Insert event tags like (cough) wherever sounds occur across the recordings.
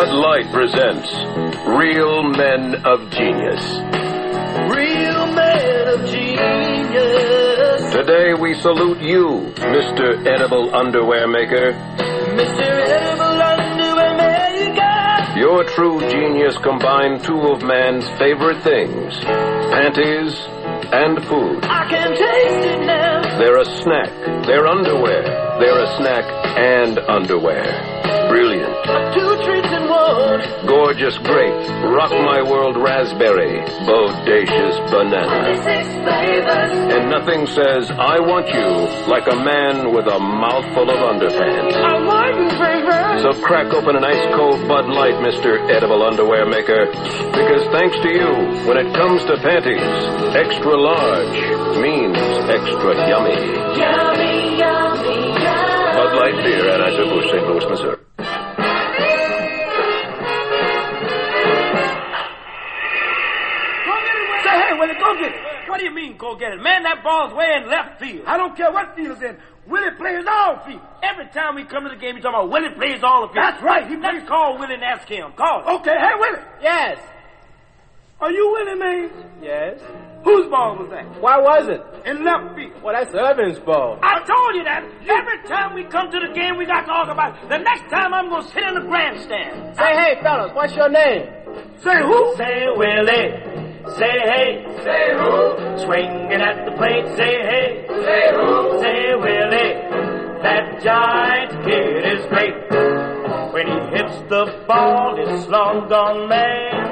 Bud Light presents Real Men of Genius. Real men of genius. Today we salute you, Mr. Edible Underwear Maker. Mr. Edible Underwear Maker. Your true genius combined two of man's favorite things panties and food. I can taste it now. They're a snack, they're underwear. They're a snack and underwear. Brilliant. Gorgeous grape, rock my world raspberry, bodacious banana. And nothing says I want you like a man with a mouthful of underpants. I want you, baby. So crack open an ice cold Bud Light, Mr. Edible Underwear Maker. Because thanks to you, when it comes to panties, extra large means extra yummy. Yummy, yummy, yummy. Bud Light Beer, Anheuser-Busch, St. Louis, Missouri. Willie. Say, hey, Willie, go get it. What do you mean, go get it? Man, that ball's way in left field. I don't care what field's in. Willie plays all field. Every time we come to the game, you talk about Willie plays all the field. That's right. He Let's call Willie and ask him. Call him. Okay, hey, Willie. Yes. Are you Willie Mays? Yes. Whose ball was that? Why was it? In left field. Well, that's Irvin's ball. I told you that. Every time we come to the game, we got to talk about it. The next time I'm going to sit in the grandstand. Say, hey, fellas, what's your name? Say who? Say Willie, say hey, Say who? swinging at the plate, say hey, Say who? say Willie, that giant kid is great. When he hits the ball, it's long gone man.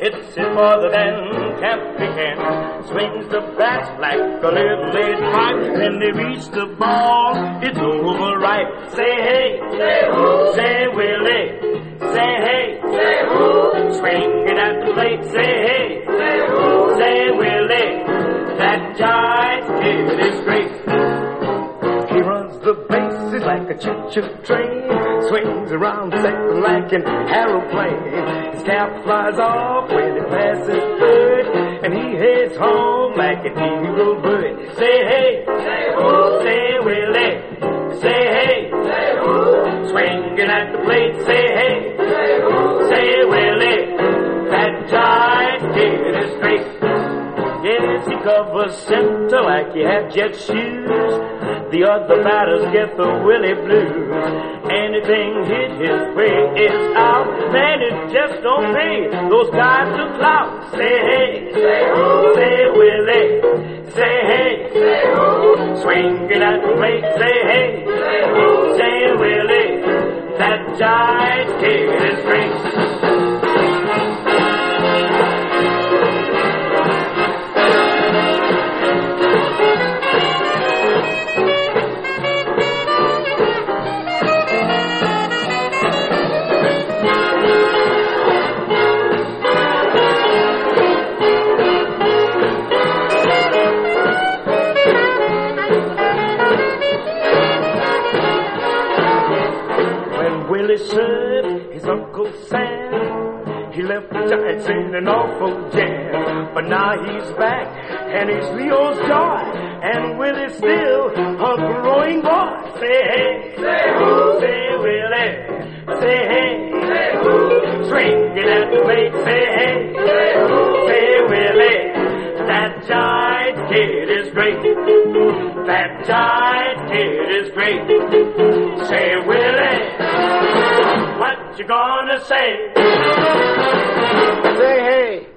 Hits it farther than Campy can. Swings the bat like a little lead pipe. When they reach the ball, it's over right. Say hey, Say who? say Willie, say hey, Say who? Swing it at the plate, say hey. Say who? Say, Willie, that giant kid is great. He runs is like a choo-choo train, swings around second like an aeroplane. His cap flies off when he passes third, and he heads home like an eagle bird. Say hey, Say who? say Willie, say hey, Say who? swinging at the plate, say hey. Say who? Say, Willie, that giant kid is great. Yes, he covers center like he had jet shoes. The other batters get the Willie blues. Anything hit his way is out. Man, it just don't pay those guys to clout. Say hey, Say who? say Willie, say hey. Say who? Swinging at the plate, say hey. Say who? Say Willie, that giant kid is great. In an awful jam. But now he's back, and he's Leo's joy, and Willie's still a growing boy. Say hey, Say who? say Willie, say hey, Say who? swinging at the plate, say hey, Say who? say Willie, that giant kid is great. That giant kid is great. Say Willie, what you gonna say? Say, hey.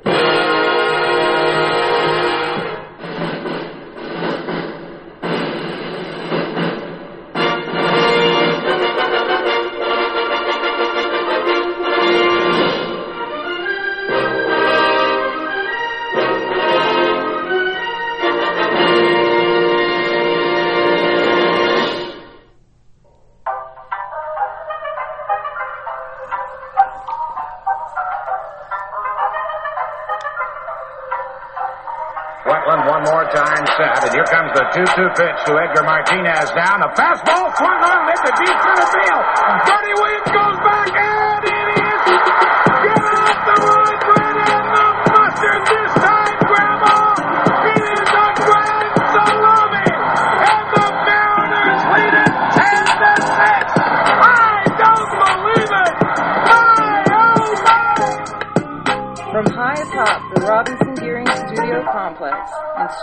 2-2 pitch to Edgar Martinez down. The fastball swung on, hit the deep center field. Bernie Williams goes back, and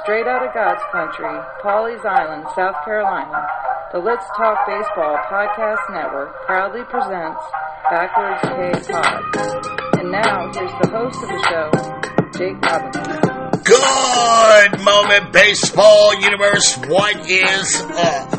straight out of God's country, Pawleys Island, South Carolina, the Let's Talk Baseball Podcast Network proudly presents Backwards K Pod. And now, here's the host of the show, Jake Robinson. Good moment, baseball universe. What is up?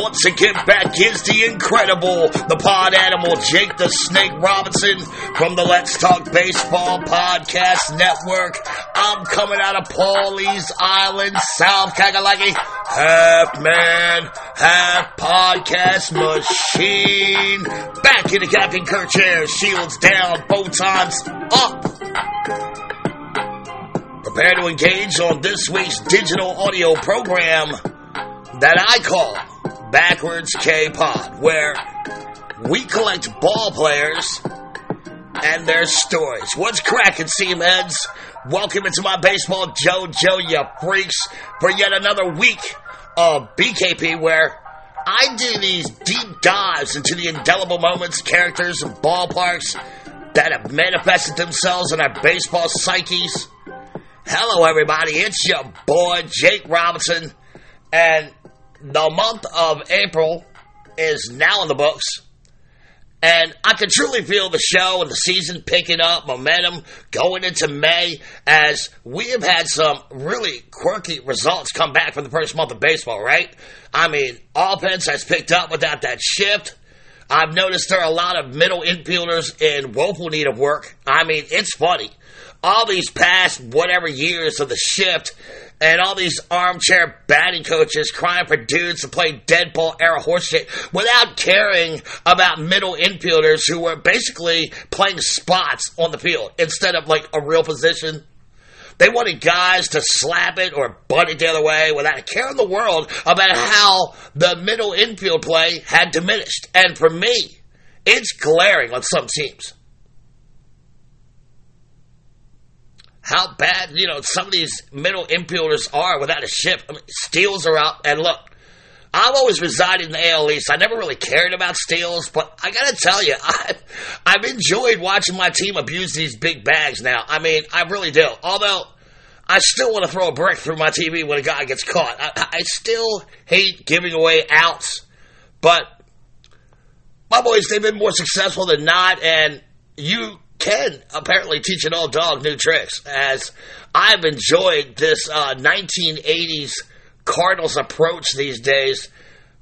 Once again, back is the incredible, the pod animal, Jake the Snake Robinson from the Let's Talk Baseball Podcast Network. I'm coming out of Pawleys Island, South Kakalaki, half man, half podcast machine. Back in the Captain Kirk chair, shields down, photons up. Prepare to engage on this week's digital audio program that I call Backwards K Pod, where we collect ball players and their stories. What's cracking, seam heads? Welcome into my baseball JoJo, you freaks, for yet another week of BKP where I do these deep dives into the indelible moments, characters, and ballparks that have manifested themselves in our baseball psyches. Hello, everybody. It's your boy, Jake Robinson, and the month of April is now in the books. And I can truly feel the show and the season picking up momentum going into May as we have had some really quirky results come back from the first month of baseball, right? I mean, offense has picked up without that shift. I've noticed there are a lot of middle infielders in woeful need of work. I mean, it's funny. All these past whatever years of the shift and all these armchair batting coaches crying for dudes to play dead ball era horseshit without caring about middle infielders who were basically playing spots on the field instead of like a real position. They wanted guys to slap it or butt it the other way without a care in the world about how the middle infield play had diminished. And for me, it's glaring on some teams. How bad, you know, some of these middle infielders are without a shift. I mean, steals are out. And look, I've always resided in the AL East. I never really cared about steals, but I gotta tell you, (laughs) I've, I've enjoyed watching my team abuse these big bags now. I mean, I really do. Although, I still want to throw a brick through my TV when a guy gets caught. I, I still hate giving away outs, but my boys, they've been more successful than not, and you can apparently teach an old dog new tricks. As I've enjoyed this uh, 1980s Cardinals approach these days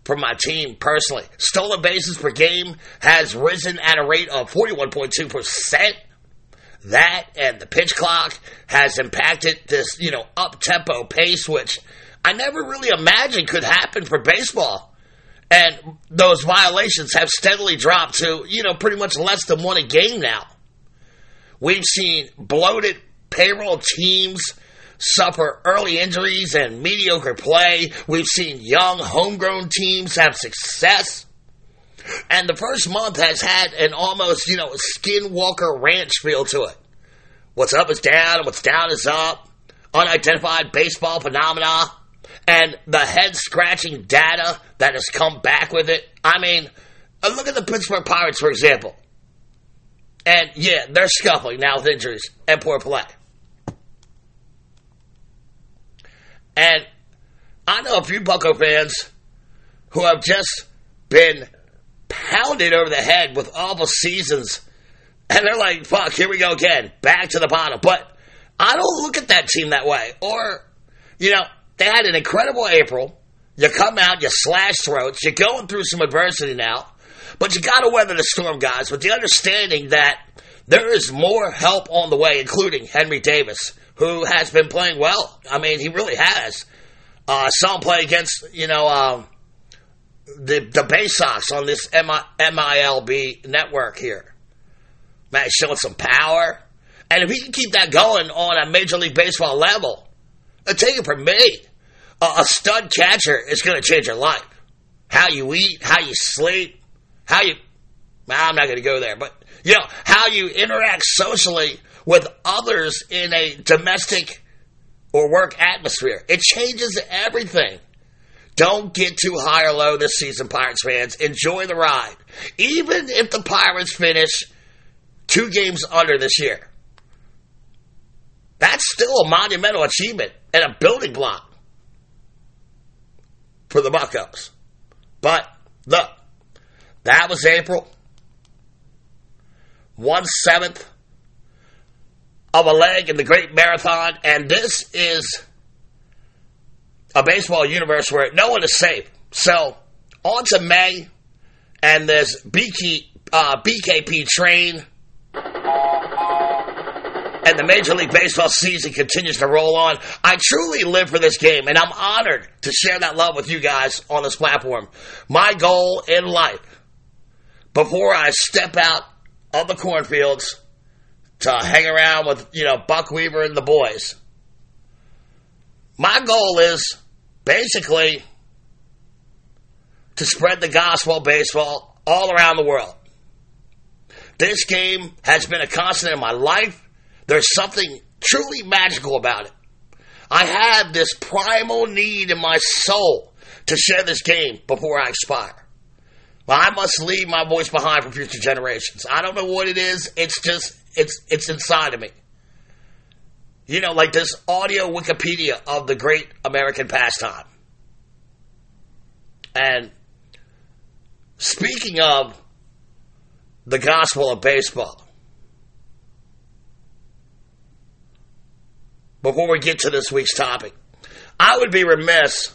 for my team personally. Stolen bases per game has risen at a rate of 41.2%. That and the pitch clock has impacted this, you know, up tempo pace, which I never really imagined could happen for baseball. And those violations have steadily dropped to, you know, pretty much less than one a game now. We've seen bloated payroll teams suffer early injuries and mediocre play. We've seen young homegrown teams have success. And the first month has had an almost, you know, skinwalker ranch feel to it. What's up is down and what's down is up. Unidentified baseball phenomena. And the head scratching data that has come back with it. I mean, uh, look at the Pittsburgh Pirates, for example. And yeah, they're scuffling now with injuries and poor play. And I know a few Bucco fans who have just been pounded over the head with awful seasons. And they're like, fuck, here we go again. Back to the bottom. But I don't look at that team that way. Or, you know, they had an incredible April. You come out, you slash throats, you're going through some adversity now. But you got to weather the storm, guys, with the understanding that there is more help on the way, including Henry Davis, who has been playing well. I mean, he really has. Uh, saw him play against, you know, um, the the Bay Sox on this MILB network here. Man, he's showing some power. And if he can keep that going on a Major League Baseball level, take it from me, a stud catcher is going to change your life. How you eat, how you sleep, how you. I'm not going to go there, but you know how you interact socially with others in a domestic or work atmosphere. It changes everything. Don't get too high or low this season, Pirates fans. Enjoy the ride. Even if the Pirates finish two games under this year. That's still a monumental achievement and a building block for the Buccos. But look, that was April. One seventh of a leg in the great marathon, and this is a baseball universe where no one is safe. So, on to May, and this BK, uh, BKP train, and the Major League Baseball season continues to roll on. I truly live for this game, and I'm honored to share that love with you guys on this platform. My goal in life, before I step out of the cornfields to hang around with, you know, Buck Weaver and the boys, my goal is basically to spread the gospel of baseball all around the world. This game has been a constant in my life. There's something truly magical about it. I have this primal need in my soul to share this game before I expire. I must leave my voice behind for future generations. I don't know what it is. It's just it's it's inside of me. You know, like this audio Wikipedia of the great American pastime. And speaking of the gospel of baseball, before we get to this week's topic, I would be remiss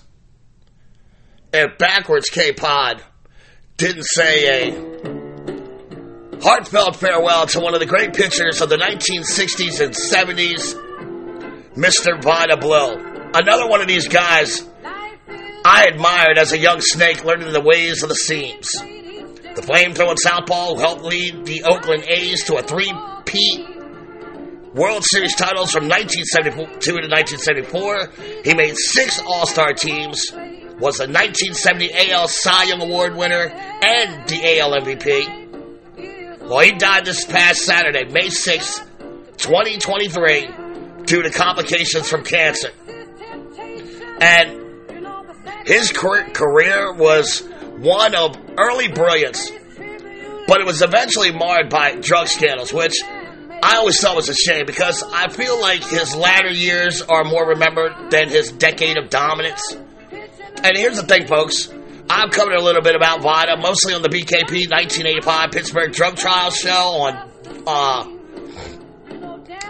if Backwards K Pod didn't say a heartfelt farewell to one of the great pitchers of the 1960s and 70s, Mr. Vida Blue. Another one of these guys I admired as a young snake learning the ways of the seams. The flamethrowing southpaw helped lead the Oakland A's to a three-peat World Series titles from 1972 to 1974. He made six All-Star teams, was a 1970 AL Cy Young Award winner, and the AL MVP. Well, he died this past Saturday, May 6, 2023, due to complications from cancer. And his career was one of early brilliance, but it was eventually marred by drug scandals, which I always thought was a shame because I feel like his latter years are more remembered than his decade of dominance. And here's the thing, folks. I'm covering a little bit about Vida, mostly on the BKP 1985 Pittsburgh Drug Trial Show on, uh,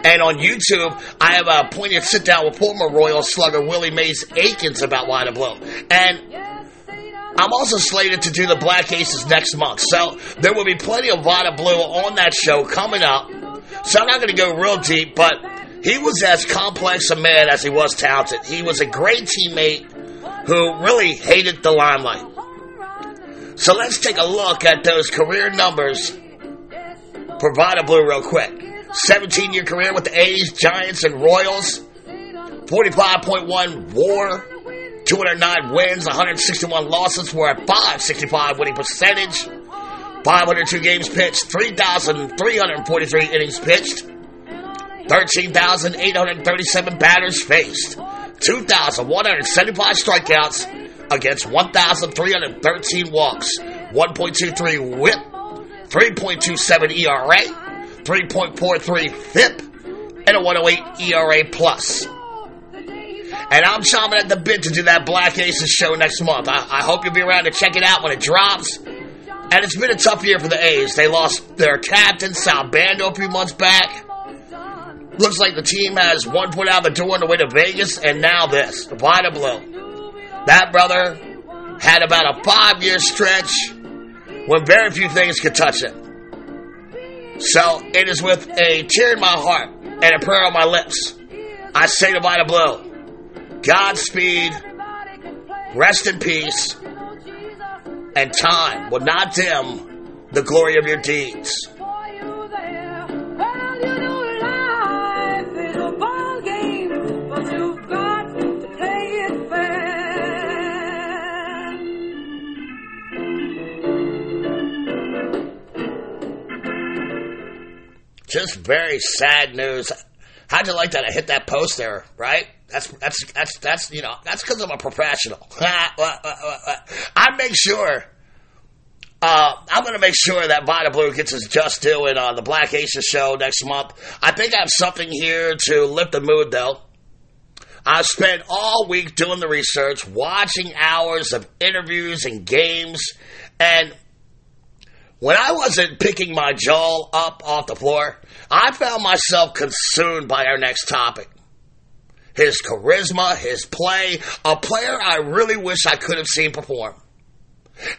and on YouTube, I have a poignant sit down with former Royal slugger Willie Mays Aikens about Vida Blue. And I'm also slated to do the Black Aces next month. So there will be plenty of Vida Blue on that show coming up. So I'm not going to go real deep, but he was as complex a man as he was talented. He was a great teammate who really hated the limelight. So let's take a look at those career numbers Vida Blue real quick. 17 year career with the A's, Giants, and Royals. 45.1 war. 209 wins, 161 losses for a 565 winning percentage. 502 games pitched, 3,343 innings pitched. 13,837 batters faced. 2,175 strikeouts against 1,313 walks. 1.23 whip. 3.27 ERA. 3.43 FIP, and a 108 ERA plus. And I'm chomping at the bit to do that Black Aces show next month. I, I hope you'll be around to check it out when it drops. And it's been a tough year for the A's. They lost their captain, Sal Bando, a few months back. Looks like the team has one foot out the door on the way to Vegas, and now this, the Vida Blue. That brother had about a five year stretch when very few things could touch him. So it is with a tear in my heart and a prayer on my lips. I say to Vida Blue, Godspeed, rest in peace, and time will not dim the glory of your deeds. Just very sad news. How'd you like that? I hit that post there, right? That's that's that's that's you know that's because I'm a professional. (laughs) I make sure Uh, I'm going to make sure that Vida Blue gets his just due in uh, the Black Aces show next month. I think I have something here to lift the mood, though. I've spent all week doing the research, watching hours of interviews and games, and when I wasn't picking my jaw up off the floor, I found myself consumed by our next topic. His charisma, his play, a player I really wish I could have seen perform.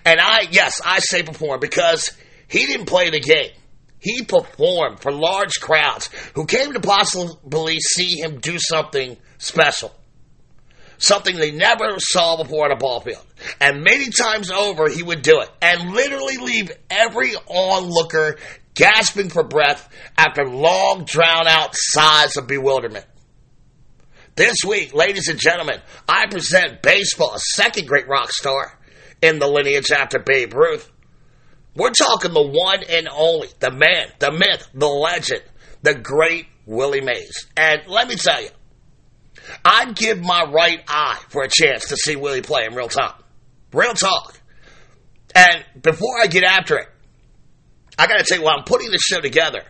And I, yes, I say perform because he didn't play the game. He performed for large crowds who came to possibly see him do something special. Something they never saw before on a ball field. And many times over, he would do it and literally leave every onlooker gasping for breath after long, drawn out sighs of bewilderment. This week, ladies and gentlemen, I present baseball, a second great rock star in the lineage after Babe Ruth. We're talking the one and only, the man, the myth, the legend, the great Willie Mays. And let me tell you, I'd give my right eye for a chance to see Willie play in real time. Real talk. And before I get after it, I got to tell you, while I'm putting this show together,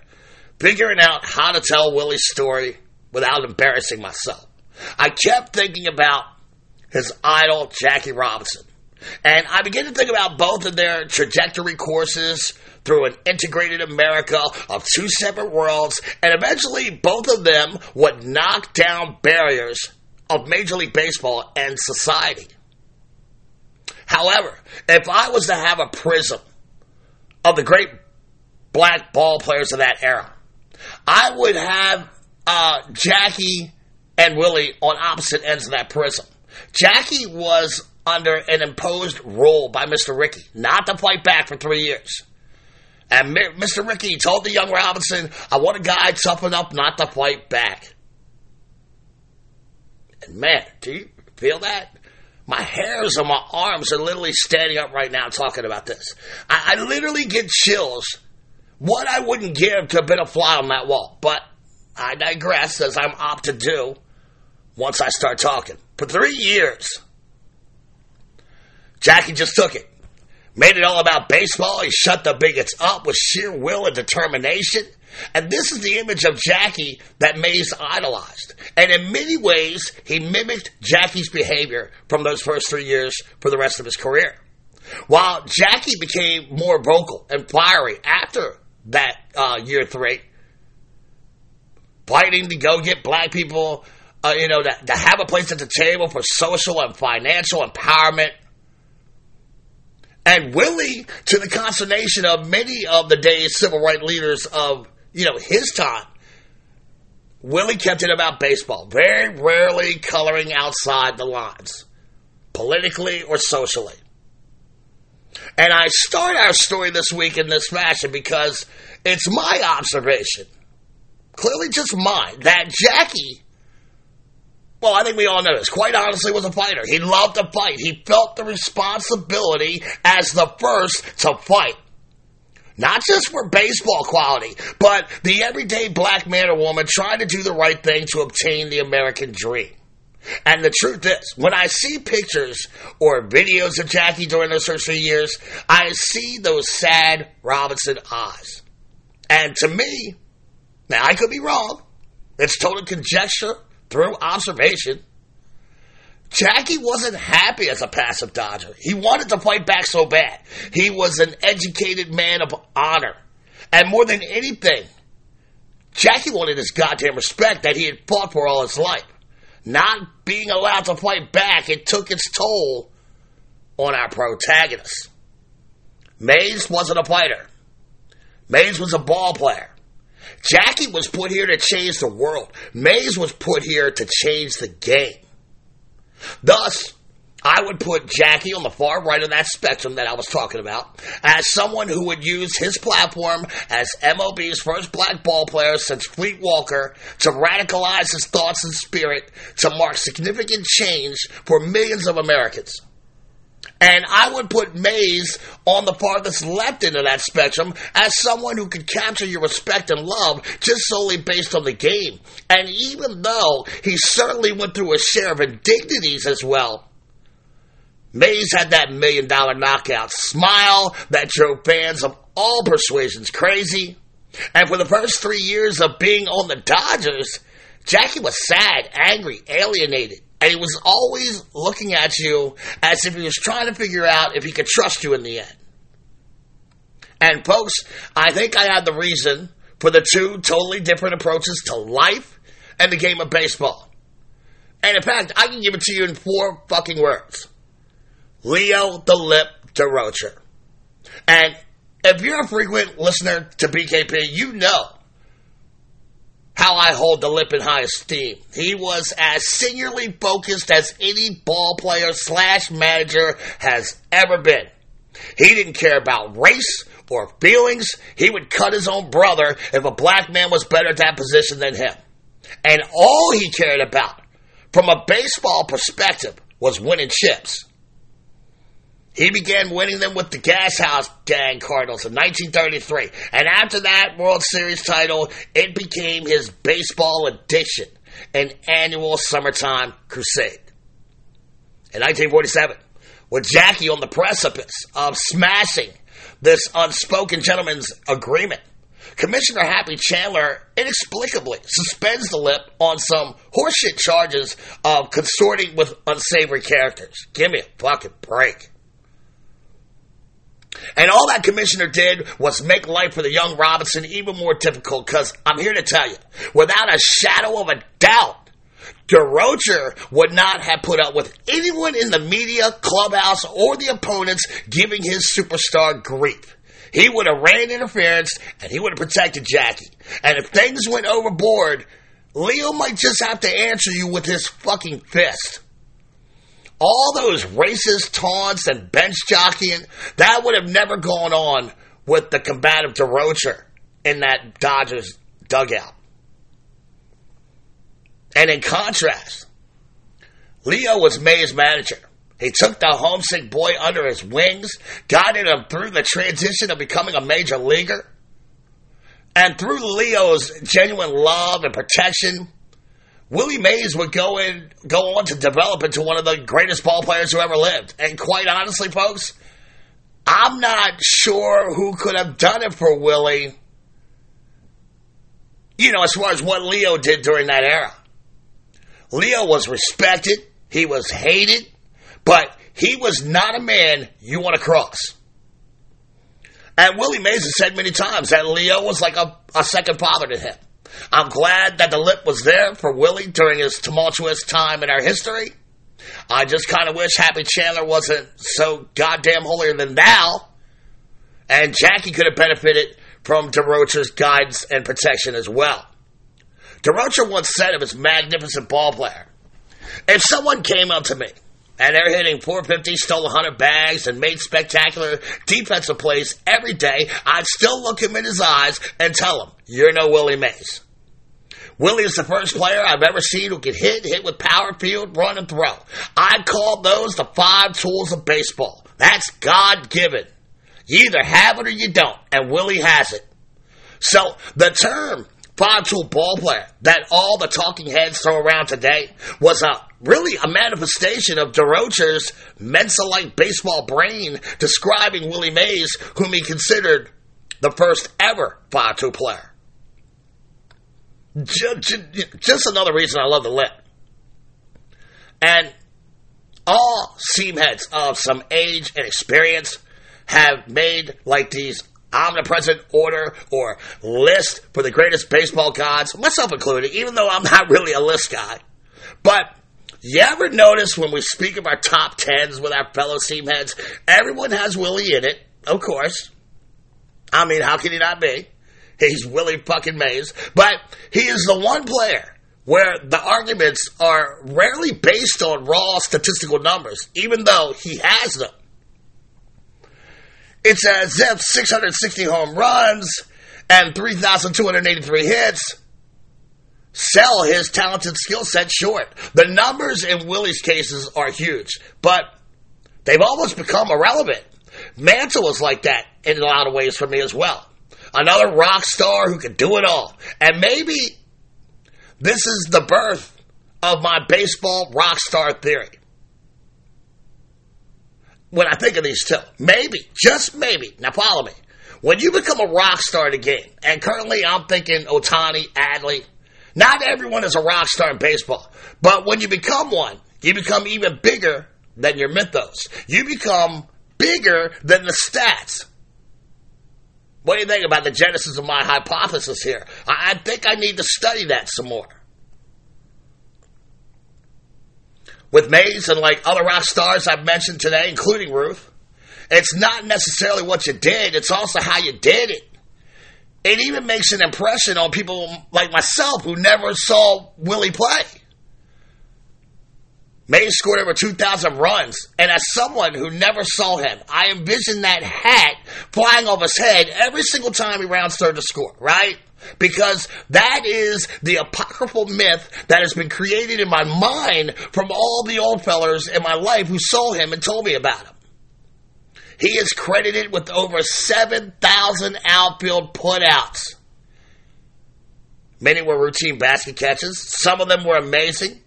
figuring out how to tell Willie's story without embarrassing myself, I kept thinking about his idol, Jackie Robinson. And I began to think about both of their trajectory courses through an integrated America of two separate worlds, and eventually both of them would knock down barriers of Major League Baseball and society. However, if I was to have a prism of the great black ball players of that era, I would have uh, Jackie and Willie on opposite ends of that prism. Jackie was under an imposed rule by Mr. Rickey not to fight back for three years. And Mr. Rickey told the young Robinson, I want a guy toughen up, not to fight back. And man, do you feel that? My hairs on my arms are literally standing up right now talking about this. I, I literally get chills. What I wouldn't give to have been a fly on that wall. But I digress, as I'm apt to do once I start talking. For three years, Jackie just took it. Made it all about baseball. He shut the bigots up with sheer will and determination. And this is the image of Jackie that Mays idolized. And in many ways, he mimicked Jackie's behavior from those first three years for the rest of his career. While Jackie became more vocal and fiery after that uh, year three, fighting to go get black people, uh, you know, to, to have a place at the table for social and financial empowerment, and Willie, to the consternation of many of the day's civil rights leaders of, you know, his time, Willie kept it about baseball, very rarely coloring outside the lines, politically or socially. And I start our story this week in this fashion because it's my observation, clearly just mine, that Jackie well, I think we all know this. Quite honestly, was a fighter. He loved to fight. He felt the responsibility as the first to fight. Not just for baseball quality, but the everyday black man or woman trying to do the right thing to obtain the American dream. And the truth is, when I see pictures or videos of Jackie during those first few years, I see those sad Robinson eyes. And to me, now I could be wrong, it's total conjecture, through observation, Jackie wasn't happy as a passive dodger. He wanted to fight back so bad. He was an educated man of honor. And more than anything, Jackie wanted his goddamn respect that he had fought for all his life. Not being allowed to fight back, it took its toll on our protagonist. Mays wasn't a fighter. Mays was a ball player. Jackie was put here to change the world. Mays was put here to change the game. Thus, I would put Jackie on the far right of that spectrum that I was talking about as someone who would use his platform as MLB's first black ball player since Fleet Walker to radicalize his thoughts and spirit to mark significant change for millions of Americans. And I would put Mays on the farthest left end of that spectrum as someone who could capture your respect and love just solely based on the game. And even though he certainly went through a share of indignities as well, Mays had that million dollar knockout smile that drove fans of all persuasions crazy. And for the first three years of being on the Dodgers, Jackie was sad, angry, alienated. And he was always looking at you as if he was trying to figure out if he could trust you in the end. And folks, I think I had the reason for the two totally different approaches to life and the game of baseball. And in fact, I can give it to you in four fucking words. Leo the Lip Durocher. And if you're a frequent listener to BKP, you know how I hold the lip in high esteem. He was as singularly focused as any ball player slash manager has ever been. He didn't care about race or feelings. He would cut his own brother if a black man was better at that position than him. And all he cared about, from a baseball perspective, was winning chips. He began winning them with the Gas House Gang Cardinals in 1933. And after that World Series title, it became his baseball addiction, an annual summertime crusade. In 1947, with Jackie on the precipice of smashing this unspoken gentleman's agreement, Commissioner Happy Chandler inexplicably suspends the lip on some horseshit charges of consorting with unsavory characters. Give me a fucking break. And all that commissioner did was make life for the young Robinson even more difficult because I'm here to tell you, without a shadow of a doubt, Durocher would not have put up with anyone in the media, clubhouse, or the opponents giving his superstar grief. He would have ran interference and he would have protected Jackie. And if things went overboard, Leo might just have to answer you with his fucking fist all those racist taunts and bench jockeying, that would have never gone on with the combative Durocher in that Dodgers dugout. And in contrast, Leo was May's manager. He took the homesick boy under his wings, guided him through the transition of becoming a major leaguer. And through Leo's genuine love and protection, Willie Mays would go in, go on to develop into one of the greatest ball players who ever lived. And quite honestly, folks, I'm not sure who could have done it for Willie. You know, as far as what Leo did during that era. Leo was respected, he was hated, but he was not a man you want to cross. And Willie Mays has said many times that Leo was like a, a second father to him. I'm glad that the lip was there for Willie during his tumultuous time in our history. I just kind of wish Happy Chandler wasn't so goddamn holier than thou. And Jackie could have benefited from Durocher's guidance and protection as well. Durocher once said of his magnificent ball player, if someone came up to me and they're hitting 450, stole 100 bags, and made spectacular defensive plays every day, I'd still look him in his eyes and tell him, you're no Willie Mays. Willie is the first player I've ever seen who can hit, hit with power, field, run, and throw. I'd call those the five tools of baseball. That's God given. You either have it or you don't, and Willie has it. So the term five tool ball player that all the talking heads throw around today was a really a manifestation of Durocher's Mensa-like baseball brain describing Willie Mays, whom he considered the first ever five tool player. Just, another reason I love the lip. And all seam heads of some age and experience have made like these omnipresent order or list for the greatest baseball gods, myself included, even though I'm not really a list guy. But you ever notice when we speak of our top tens with our fellow seam heads, everyone has Willie in it, of course. I mean, how can he not be? He's Willie fucking Mays. But he is the one player where the arguments are rarely based on raw statistical numbers, even though he has them. It's as if 660 home runs and 3,283 hits sell his talented skill set short. The numbers in Willie's cases are huge, but they've almost become irrelevant. Mantle was like that in a lot of ways for me as well. Another rock star who could do it all. And maybe this is the birth of my baseball rock star theory. when I think of these two. Maybe, just maybe. Now follow me. When you become a rock star in a game, and currently I'm thinking Ohtani, Adley, not everyone is a rock star in baseball. But when you become one, you become even bigger than your mythos. You become bigger than the stats. What do you think about the genesis of my hypothesis here? I, I think I need to study that some more. With Mays and like other rock stars I've mentioned today, including Ruth, it's not necessarily what you did, it's also how you did it. It even makes an impression on people like myself who never saw Willie play. Mays scored over 2,000 runs, and as someone who never saw him, I envision that hat flying off his head every single time he rounds third to score, right? Because that is the apocryphal myth that has been created in my mind from all the old fellers in my life who saw him and told me about him. He is credited with over 7,000 outfield putouts. Many were routine basket catches. Some of them were amazing.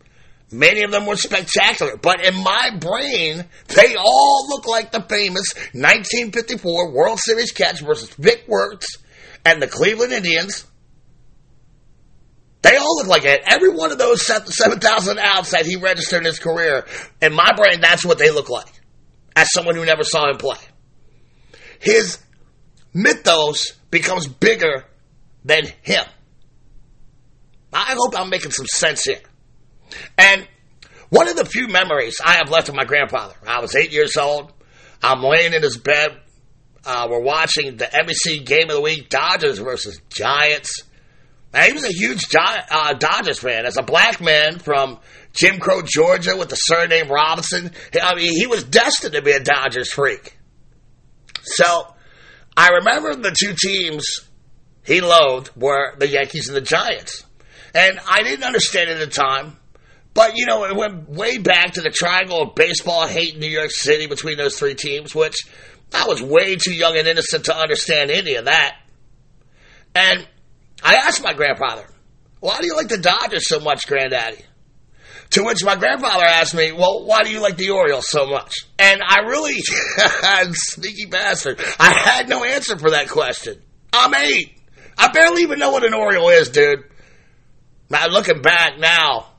Many of them were spectacular, but in my brain, they all look like the famous 1954 World Series catch versus Vic Wertz and the Cleveland Indians. They all look like it. Every one of those 7,000 outs that he registered in his career, in my brain, that's what they look like. As someone who never saw him play. His mythos becomes bigger than him. I hope I'm making some sense here. And one of the few memories I have left of my grandfather, I was eight years old. I'm laying in his bed. Uh, we're watching the NBC Game of the Week, Dodgers versus Giants. And he was a huge Gi- uh, Dodgers fan. As a black man from Jim Crow, Georgia, with the surname Robinson, I mean, he was destined to be a Dodgers freak. So I remember the two teams he loathed were the Yankees and the Giants. And I didn't understand at the time but, you know, it went way back to the triangle of baseball hate in New York City between those three teams, which I was way too young and innocent to understand any of that. And I asked my grandfather, why do you like the Dodgers so much, Granddaddy? To which my grandfather asked me, well, why do you like the Orioles so much? And I really, (laughs) sneaky bastard, I had no answer for that question. I'm eight. I barely even know what an Oriole is, dude. Now, looking back now,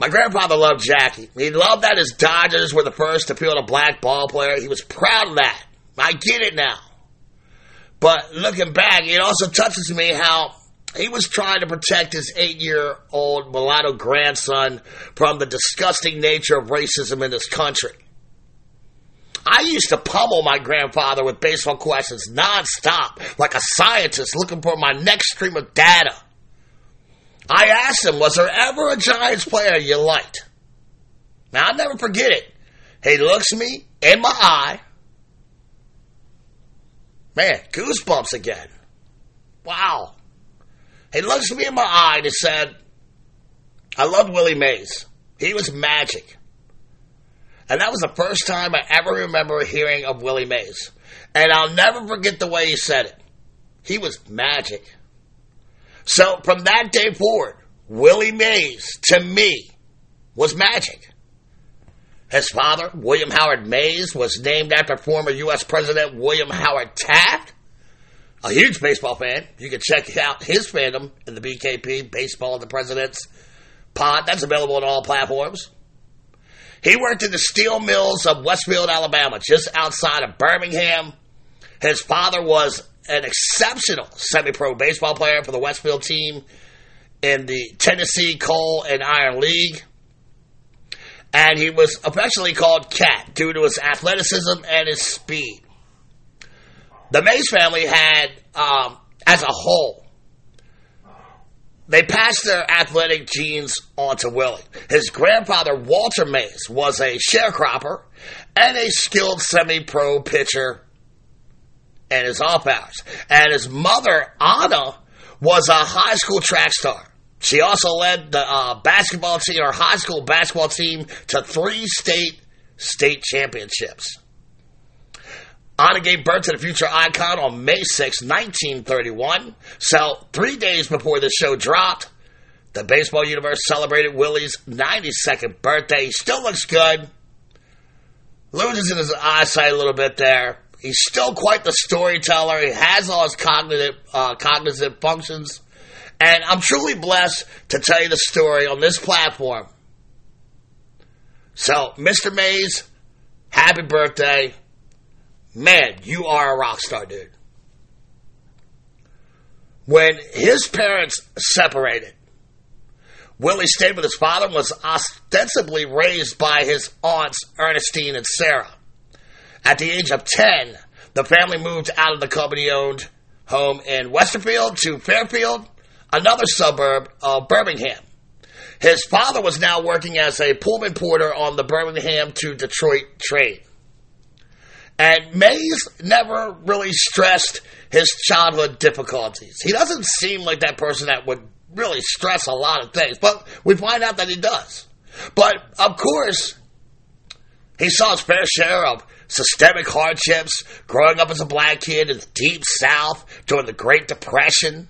my grandfather loved Jackie. He loved that his Dodgers were the first to field a black ball player. He was proud of that. I get it now. But looking back, it also touches me how he was trying to protect his eight year old mulatto grandson from the disgusting nature of racism in this country. I used to pummel my grandfather with baseball questions nonstop, like a scientist looking for my next stream of data. I asked him, was there ever a Giants player you liked? Now, I'll never forget it. He looks me in my eye. Man, goosebumps again. Wow. He looks me in my eye and he said, I loved Willie Mays. He was magic. And that was the first time I ever remember hearing of Willie Mays. And I'll never forget the way he said it. He was magic. So from that day forward, Willie Mays, to me, was magic. His father, William Howard Mays, was named after former U.S. President William Howard Taft. A huge baseball fan. You can check out his fandom in the BKP, Baseball of the President's pod. That's available on all platforms. He worked in the steel mills of Westfield, Alabama, just outside of Birmingham. His father was an exceptional semi-pro baseball player for the Westfield team in the Tennessee Coal and Iron League. And he was affectionately called Cat due to his athleticism and his speed. The Mays family had, um, as a whole, they passed their athletic genes on to Willie. His grandfather, Walter Mays, was a sharecropper and a skilled semi pro pitcher and his off hours. And his mother, Anna, was a high school track star. She also led the uh, basketball team, or high school basketball team, to three state state championships. Anna gave birth to the future icon on May 6, 1931. So, three days before the show dropped, the baseball universe celebrated Willie's 92nd birthday. He still looks good. loses his eyesight a little bit there. He's still quite the storyteller. He has all his cognitive uh, cognitive functions, and I'm truly blessed to tell you the story on this platform. So, Mr. Mays, happy birthday! Man, you are a rock star, dude. When his parents separated, Willie stayed with his father and was ostensibly raised by his aunts Ernestine and Sarah. At the age of 10, the family moved out of the company owned home in Westfield to Fairfield, another suburb of Birmingham. His father was now working as a Pullman porter on the Birmingham to Detroit train. And Mays never really stressed his childhood difficulties. He doesn't seem like that person that would really stress a lot of things, but we find out that he does. But of course, he saw his fair share of systemic hardships growing up as a black kid in the deep South during the Great Depression.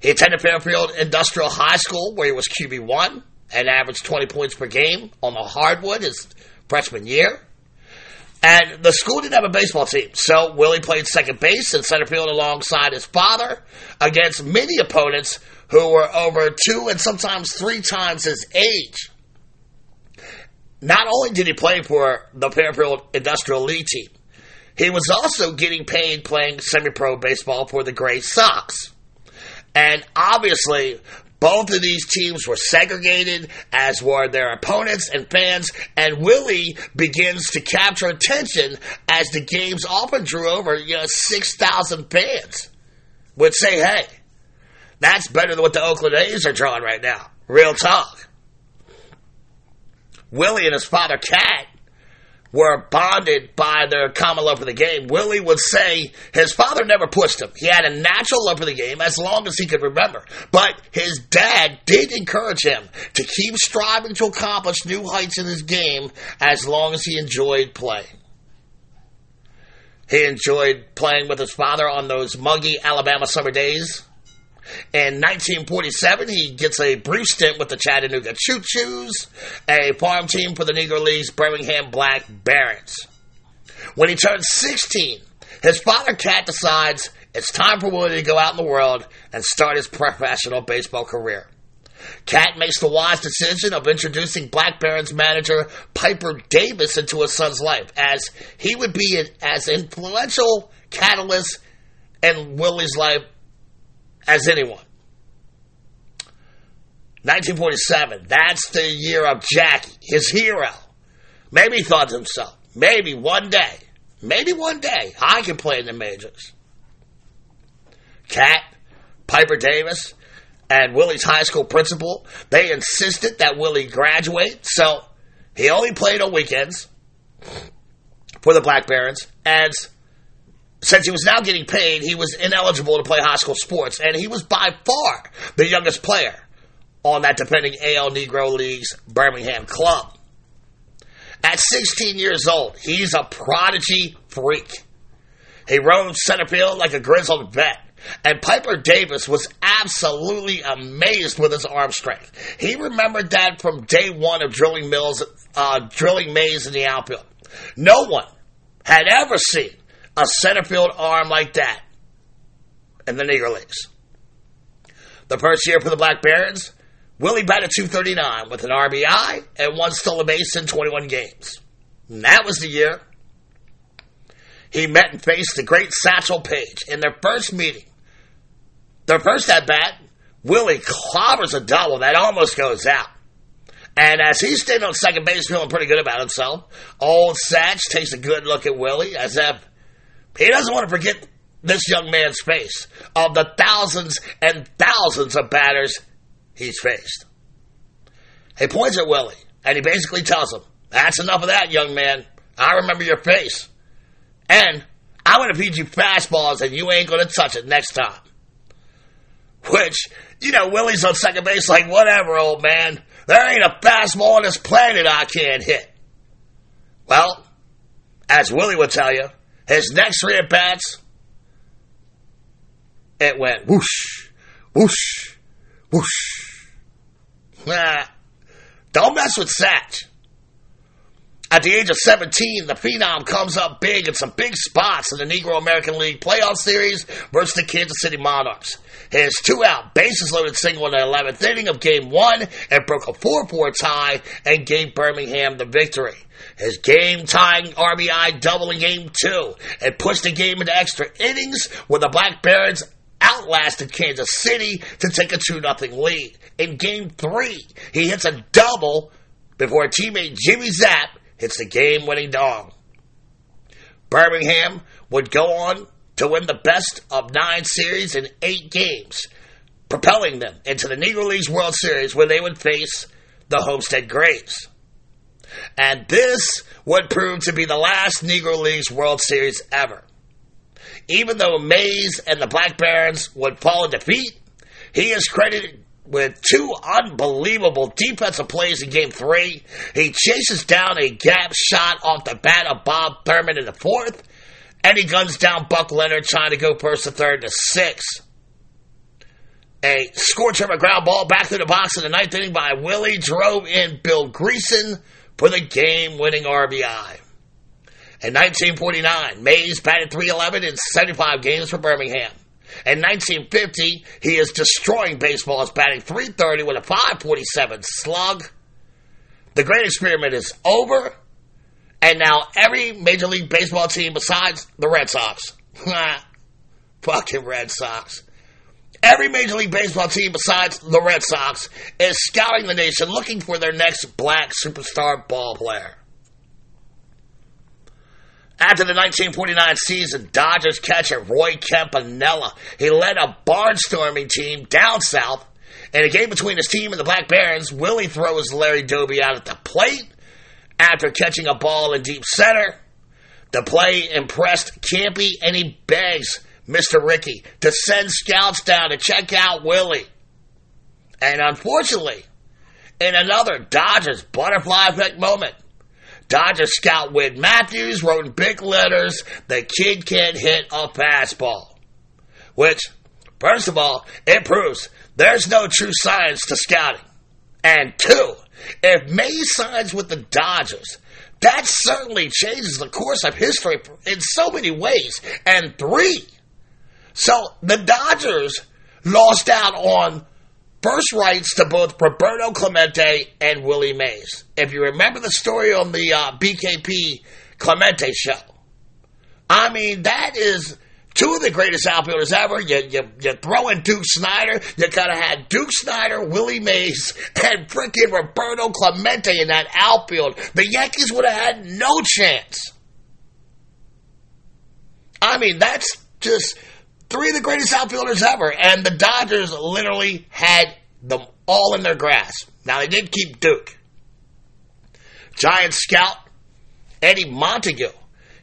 He attended Fairfield Industrial High School, where he was QB1 and averaged 20 points per game on the hardwood his freshman year. And the school didn't have a baseball team, so Willie played second base and center field alongside his father against many opponents who were over two and sometimes three times his age. Not only did he play for the Fairfield Industrial League team, he was also getting paid playing semi pro baseball for the Gray Sox. And obviously, both of these teams were segregated, as were their opponents and fans, and Willie begins to capture attention as the games often drew over, you know, 6,000 fans. Would say, hey, that's better than what the Oakland A's are drawing right now. Real talk. Willie and his father, Cat, were bonded by their common love for the game. Willie would say his father never pushed him. He had a natural love for the game as long as he could remember. But his dad did encourage him to keep striving to accomplish new heights in his game as long as he enjoyed playing. He enjoyed playing with his father on those muggy Alabama summer days. In 1947, he gets a brief stint with the Chattanooga Choo Choos, a farm team for the Negro League's Birmingham Black Barons. When he turns 16, his father, Cat, decides it's time for Willie to go out in the world and start his professional baseball career. Cat makes the wise decision of introducing Black Barons manager Piper Davis into his son's life, as he would be an as influential catalyst in Willie's life as anyone. 1947, that's the year of Jackie, his hero. Maybe he thought to himself, maybe one day, maybe one day, I can play in the majors. Cat, Piper Davis, and Willie's high school principal, they insisted that Willie graduate, so he only played on weekends for the Black Barons, and since he was now getting paid, he was ineligible to play high school sports, and he was by far the youngest player on that defending AL Negro League's Birmingham club. At 16 years old, he's a prodigy freak. He roamed center field like a grizzled vet. And Piper Davis was absolutely amazed with his arm strength. He remembered that from day one of drilling mills, uh, drilling Mays in the outfield. No one had ever seen a center field arm like that in the Negro Leagues. The first year for the Black Barons, Willie batted 239 with an RBI and one stolen base in 21 games. And that was the year he met and faced the great Satchel Paige in their first meeting. Their first at bat, Willie clobbers a double that almost goes out. And as he's standing on second base feeling pretty good about himself, old Satch takes a good look at Willie as if he doesn't want to forget this young man's face of the thousands and thousands of batters he's faced. He points at Willie and he basically tells him, That's enough of that, young man. I remember your face. And I'm going to feed you fastballs and you ain't going to touch it next time. Which, you know, Willie's on second base like, whatever, old man. There ain't a fastball on this planet I can't hit. Well, as Willie would tell you, his next three at bats, it went whoosh, whoosh, whoosh. Nah, don't mess with Satch. At the age of 17, the Phenom comes up big in some big spots in the Negro American League playoff series versus the Kansas City Monarchs. His two out, bases loaded single in the 11th inning of game one and broke a 4 4 tie and gave Birmingham the victory. His game tying RBI double in game two and pushed the game into extra innings where the Black Barons outlasted Kansas City to take a 2 0 lead. In game three, he hits a double before teammate Jimmy Zapp hits the game winning dong. Birmingham would go on to win the best of nine series in eight games, propelling them into the Negro Leagues World Series where they would face the Homestead Grays. And this would prove to be the last Negro Leagues World Series ever. Even though Mays and the Black Barons would fall in defeat, he is credited with two unbelievable defensive plays in game three. He chases down a gap shot off the bat of Bob Thurman in the fourth, and he guns down Buck Leonard trying to go first to third to six. A scorcher of a ground ball back to the box in the ninth inning by Willie drove in Bill Greason for the game winning RBI. In 1949, Mays batted 311 in 75 games for Birmingham. In 1950, he is destroying baseballs, batting 330 with a 547 slug. The great experiment is over, and now every Major League Baseball team besides the Red Sox, (laughs) fucking Red Sox, every Major League Baseball team besides the Red Sox is scouting the nation looking for their next black superstar ball player. After the 1949 season, Dodgers catcher Roy Campanella, he led a barnstorming team down south. In a game between his team and the Black Barons, Willie throws Larry Doby out at the plate after catching a ball in deep center. The play impressed Campy, and he begs Mr. Rickey, to send scouts down to check out Willie. And unfortunately, in another Dodgers butterfly effect moment, Dodger scout Wid Matthews wrote in big letters, the kid can't hit a fastball. Which, first of all, it proves there's no true science to scouting. And two, if Mays signs with the Dodgers, that certainly changes the course of history in so many ways. And three, so the Dodgers lost out on first rights to both Roberto Clemente and Willie Mays. If you remember the story on the uh, BKP Clemente show, I mean, that is two of the greatest outfielders ever. You, you, you throw in Duke Snider, you kind of had Duke Snider, Willie Mays, (laughs) and freaking Roberto Clemente in that outfield. The Yankees would have had no chance. I mean, that's just three of the greatest outfielders ever, and the Dodgers literally had them all in their grasp. Now, they did keep Duke. Giant scout Eddie Montague,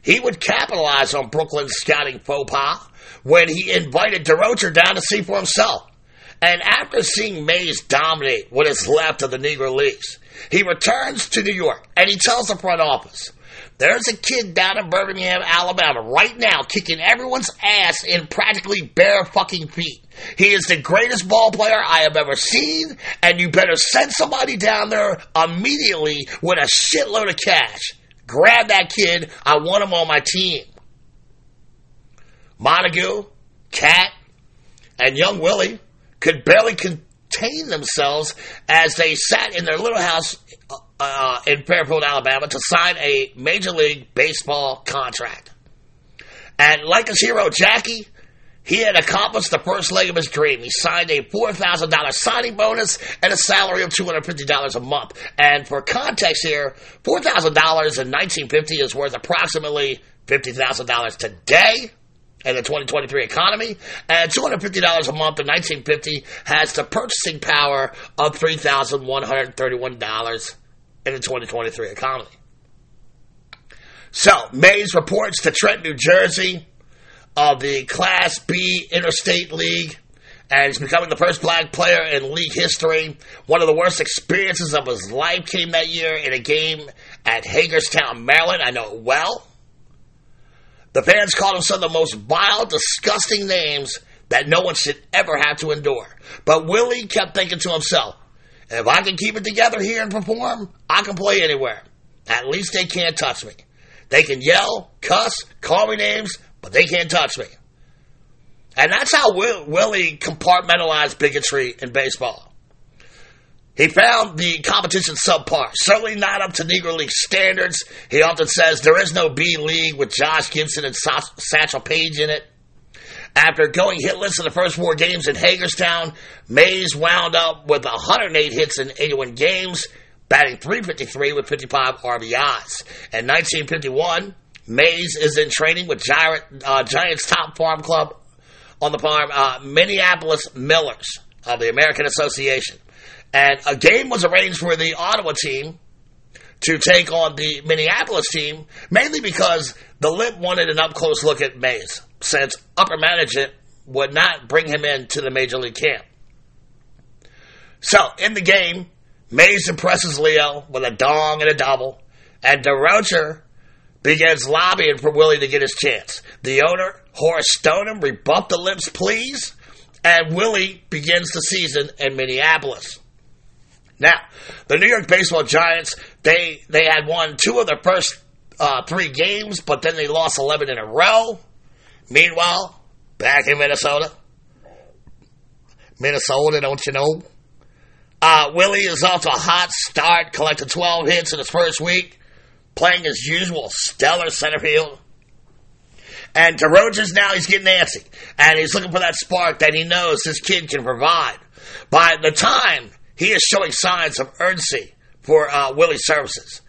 he would capitalize on Brooklyn's scouting faux pas when he invited Durocher down to see for himself. And after seeing Mays dominate what is left of the Negro Leagues, he returns to New York and he tells the front office, there's a kid down in Birmingham, Alabama, right now, kicking everyone's ass in practically bare fucking feet. He is the greatest ball player I have ever seen, and you better send somebody down there immediately with a shitload of cash. Grab that kid. I want him on my team. Montague, Cat, and young Willie could barely contain themselves as they sat in their little house uh, uh, in Fairfield, Alabama, to sign a Major League Baseball contract. And like his hero Jackie, he had accomplished the first leg of his dream. He signed a $4,000 signing bonus and a salary of $250 a month. And for context here, $4,000 in 1950 is worth approximately $50,000 today in the 2023 economy, and $250 a month in 1950 has the purchasing power of $3,131 in the 2023 economy. So, Mays reports to Trent, New Jersey of the Class B Interstate League, and he's becoming the first black player in league history. One of the worst experiences of his life came that year in a game at Hagerstown, Maryland. I know it well. The fans called him some of the most vile, disgusting names that no one should ever have to endure. But Willie kept thinking to himself, if I can keep it together here and perform, I can play anywhere. At least they can't touch me. They can yell, cuss, call me names, but they can't touch me. And that's how Will, Willie compartmentalized bigotry in baseball. He found the competition subpar, certainly not up to Negro League standards. He often says there is no B League with Josh Gibson and Sa- Satchel Paige in it. After going hitless in the first four games in Hagerstown, Mays wound up with 108 hits in 81 games, batting 353 with 55 RBIs. In 1951, Mays is in training with Giant, uh, Giants top farm club on the farm, uh, Minneapolis Millers of the American Association. And a game was arranged for the Ottawa team to take on the Minneapolis team, mainly because the Lip wanted an up close look at Mays, since upper management would not bring him into the major league camp. So, in the game, Mays impresses Leo with a dong and a double, and Durocher begins lobbying for Willie to get his chance. The owner, Horace Stoneham, rebuffed the Lip's please, and Willie begins the season in Minneapolis. Now, the New York Baseball Giants, they they had won two of their first uh, three games, but then they lost 11 in a row. Meanwhile, back in Minnesota, Minnesota, don't you know? Uh, Willie is off to a hot start, collected 12 hits in his first week, playing his usual stellar center field. And Durocher's now he's getting antsy, and he's looking for that spark that he knows this kid can provide. By the time he is showing signs of urgency for uh, Willie's services.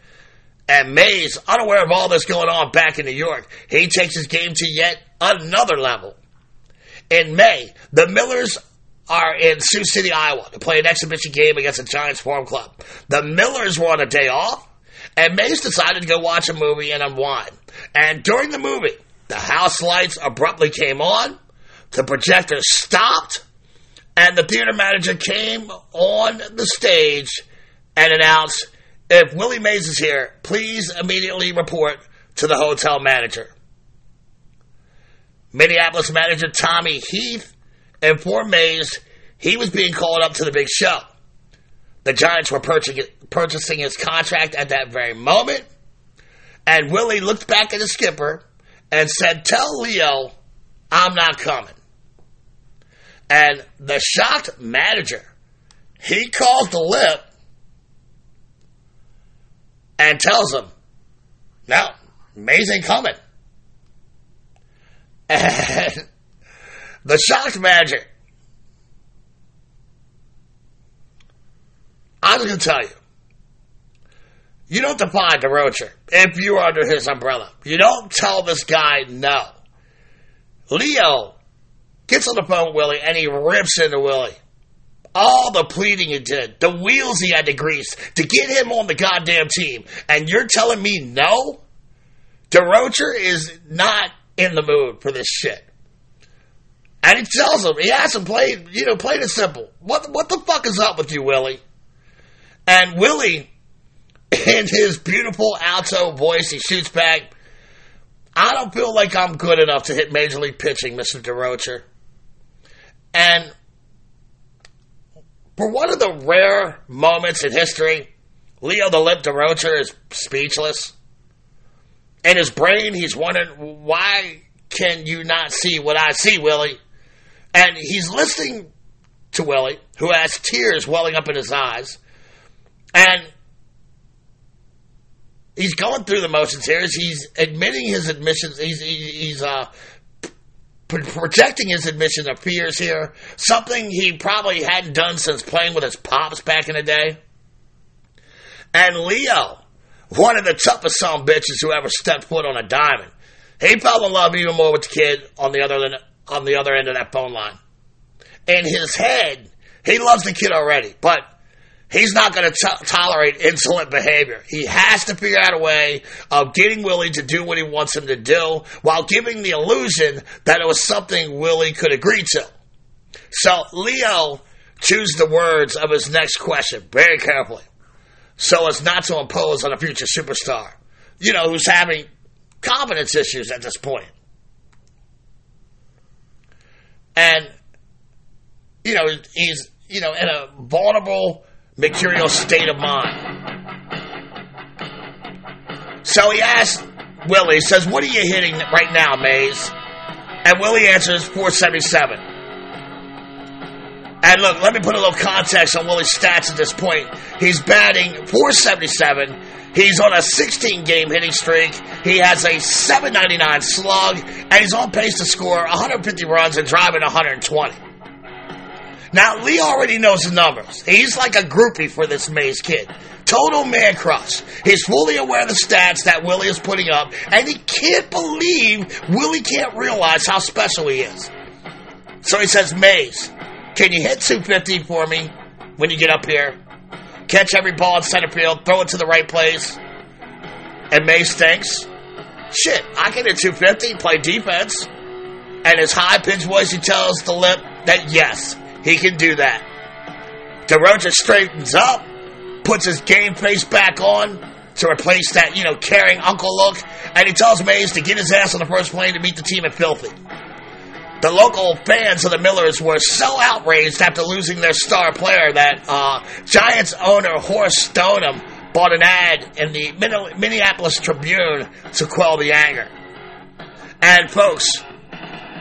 And Mays, unaware of all this going on back in New York, he takes his game to yet another level. In May, the Millers are in Sioux City, Iowa, to play an exhibition game against the Giants Farm Club. The Millers were on a day off, and Mays decided to go watch a movie and unwind. And during the movie, the house lights abruptly came on, the projector stopped, and the theater manager came on the stage and announced, if Willie Mays is here, please immediately report to the hotel manager. Minneapolis manager Tommy Heath informed Mays he was being called up to the big show. The Giants were purchasing his contract at that very moment, and Willie looked back at the skipper and said, Tell Leo I'm not coming. And the shocked manager, he calls the lip and tells him, no, Mays ain't coming. (laughs) The shocked manager, I'm going to tell you, you don't defy Durocher if you're under his umbrella. You don't tell this guy no. Leo gets on the phone with Willie and he rips into Willie. All the pleading he did, the wheels he had to grease to get him on the goddamn team, and you're telling me no? DeRocher is not in the mood for this shit. And he tells him, he asks him, play, you know, plain and simple. What, what the fuck is up with you, Willie? And Willie, (laughs) in his beautiful alto voice, he shoots back, I don't feel like I'm good enough to hit major league pitching, Mr. Durocher. And for one of the rare moments in history, Leo the Lip Durocher is speechless. In his brain, he's wondering, why can you not see what I see, Willie? And he's listening to Willie, who has tears welling up in his eyes. And he's going through the motions here. He's admitting his admissions. He's, he's uh, projecting his admission of fears here, something he probably hadn't done since playing with his pops back in the day. And Leo, one of the toughest son bitches who ever stepped foot on a diamond, he fell in love even more with the kid on the other on the other end of that phone line. In his head, he loves the kid already, but He's not going to tolerate insolent behavior. He has to figure out a way of getting Willie to do what he wants him to do while giving the illusion that it was something Willie could agree to. So Leo choose the words of his next question very carefully so as not to impose on a future superstar, you know, who's having confidence issues at this point. And, you know, he's, you know, in a vulnerable, mercurial state of mind. So he asked Willie, says, What are you hitting right now, Mays? And Willie answers 477. And look, let me put a little context on Willie's stats at this point. He's batting 477. He's on a 16 game hitting streak. He has a 799 slug, and he's on pace to score 150 runs and driving 120. Now, Lee already knows the numbers. He's like a groupie for this Mays kid. Total man crush. He's fully aware of the stats that Willie is putting up, and he can't believe Willie can't realize how special he is. So he says, Mays, can you hit 250 for me when you get up here? Catch every ball in center field, throw it to the right place. And Mays thinks, shit, I can hit 250, play defense. And his high pitched voice, he tells the lip that yes, he can do that. Durocher straightens up, puts his game face back on to replace that, you know, caring uncle look, and he tells Mays to get his ass on the first plane to meet the team at Philly. The local fans of the Millers were so outraged after losing their star player that uh, Giants owner Horace Stoneham bought an ad in the Minneapolis Tribune to quell the anger. And folks,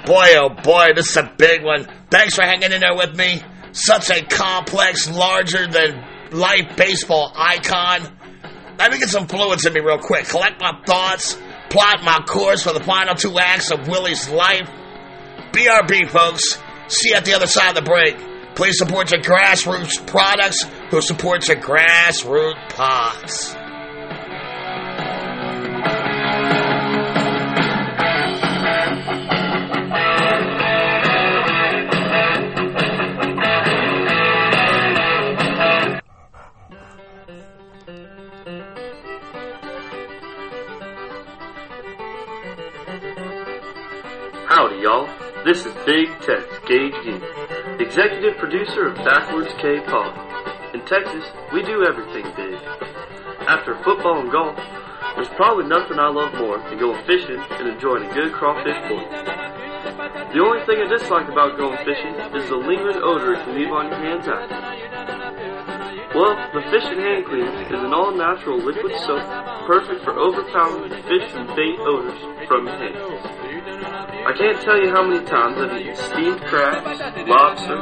boy oh boy, this is a big one. Thanks for hanging in there with me. Such a complex, larger than life baseball icon. Let me get some fluids in me real quick. Collect my thoughts, plot my course for the final two acts of Willie's life. BRB, folks. See you at the other side of the break. Please support your grassroots products who supports your grassroots pods. Howdy, y'all. This is Big Tex Gage Geek, executive producer of Backwards K Pod. In Texas, we do everything big. After football and golf, there's probably nothing I love more than going fishing and enjoying a good crawfish boil. The only thing I dislike about going fishing is the lingering odor it can leave on your hands after. Well, the Fish and Hand Cleaner is an all-natural liquid soap perfect for overpowering fish and bait odors from your hands. I can't tell you how many times I've eaten steamed crabs, lobster,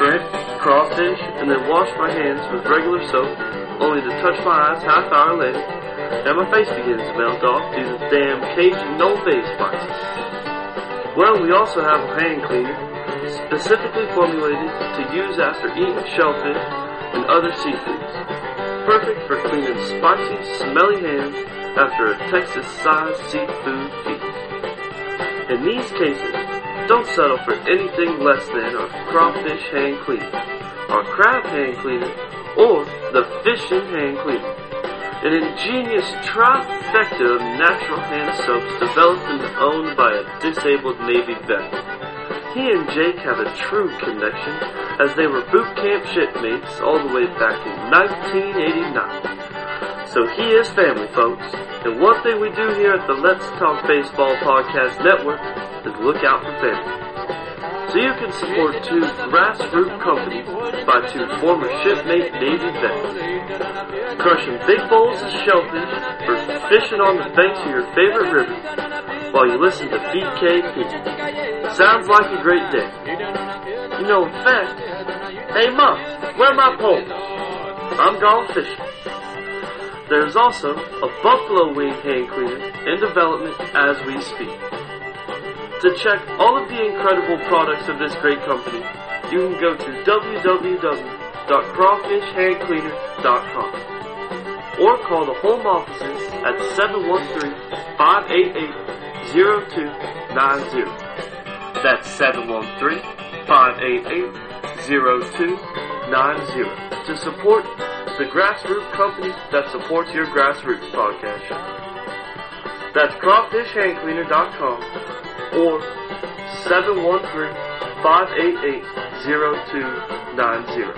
shrimp, crawfish, and then washed my hands with regular soap, only to touch my eyes half hour later, and my face begins to melt off due to the damn Cajun no face spices. Well, we also have a hand cleaner specifically formulated to use after eating shellfish and other seafoods. Perfect for cleaning spicy, smelly hands after a Texas-sized seafood feast. In these cases, don't settle for anything less than our crawfish hand cleaner, our crab hand cleaner, or the fishing hand cleaner. An ingenious trifecta of natural hand soaps developed and owned by a disabled Navy vet. He and Jake have a true connection as they were boot camp shipmates all the way back in 1989. So he is family, folks. And one thing we do here at the Let's Talk Baseball Podcast Network is look out for family. So you can support two grassroots companies by two former shipmate Navy vets. Crushing big bowls of shellfish or fishing on the banks of your favorite river while you listen to BKP. Sounds like a great day. You know, in fact, hey Mom, where my pole? I'm gone fishing. There's also a buffalo wing hand cleaner in development as we speak. To check all of the incredible products of this great company, you can go to www.crawfishhandcleaner.com or call the home offices at 713-588-0290. That's 713-588-0290 to support the grassroots company that supports your grassroots podcast. That's crawfishhandcleaner.com or 713-588-0290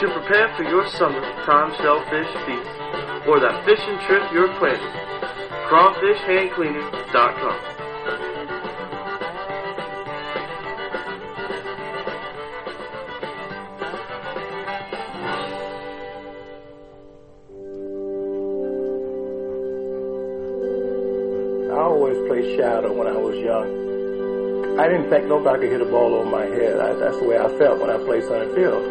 to prepare for your summertime shellfish feast or that fishing trip you're planning. crawfishhandcleaner.com shadow when I was young. I didn't think nobody could hit a ball over my head. I, that's the way I felt when I played center field.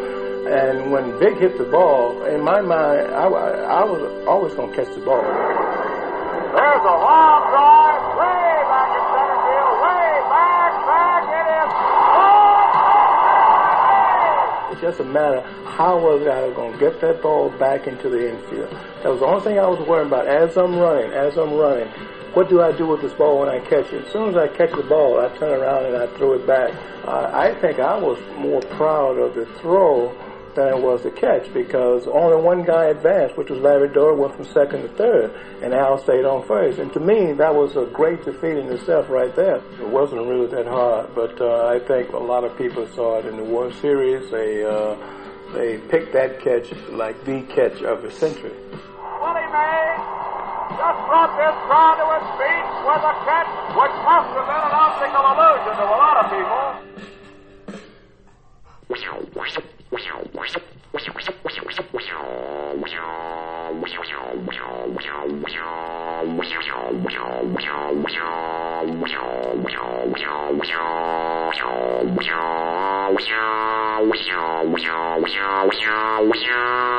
And when Vic hit the ball, in my mind, I, I, I was always going to catch the ball. There's a long drive, way back in center field, way back, back, it is. It's just a matter how was I going to get that ball back into the infield. That was the only thing I was worrying about as I'm running, as I'm running. What do I do with this ball when I catch it? As soon as I catch the ball, I turn around and I throw it back. Uh, I think I was more proud of the throw than it was the catch because only one guy advanced, which was Larry Doby, went from second to third, and Al stayed on first. And to me, that was a great defeat in itself right there. It wasn't really that hard, but uh, I think a lot of people saw it in the World Series. They uh, they picked that catch like the catch of the century. Brought this crowd to its feet with a catch which must have been an optical illusion to a lot of people.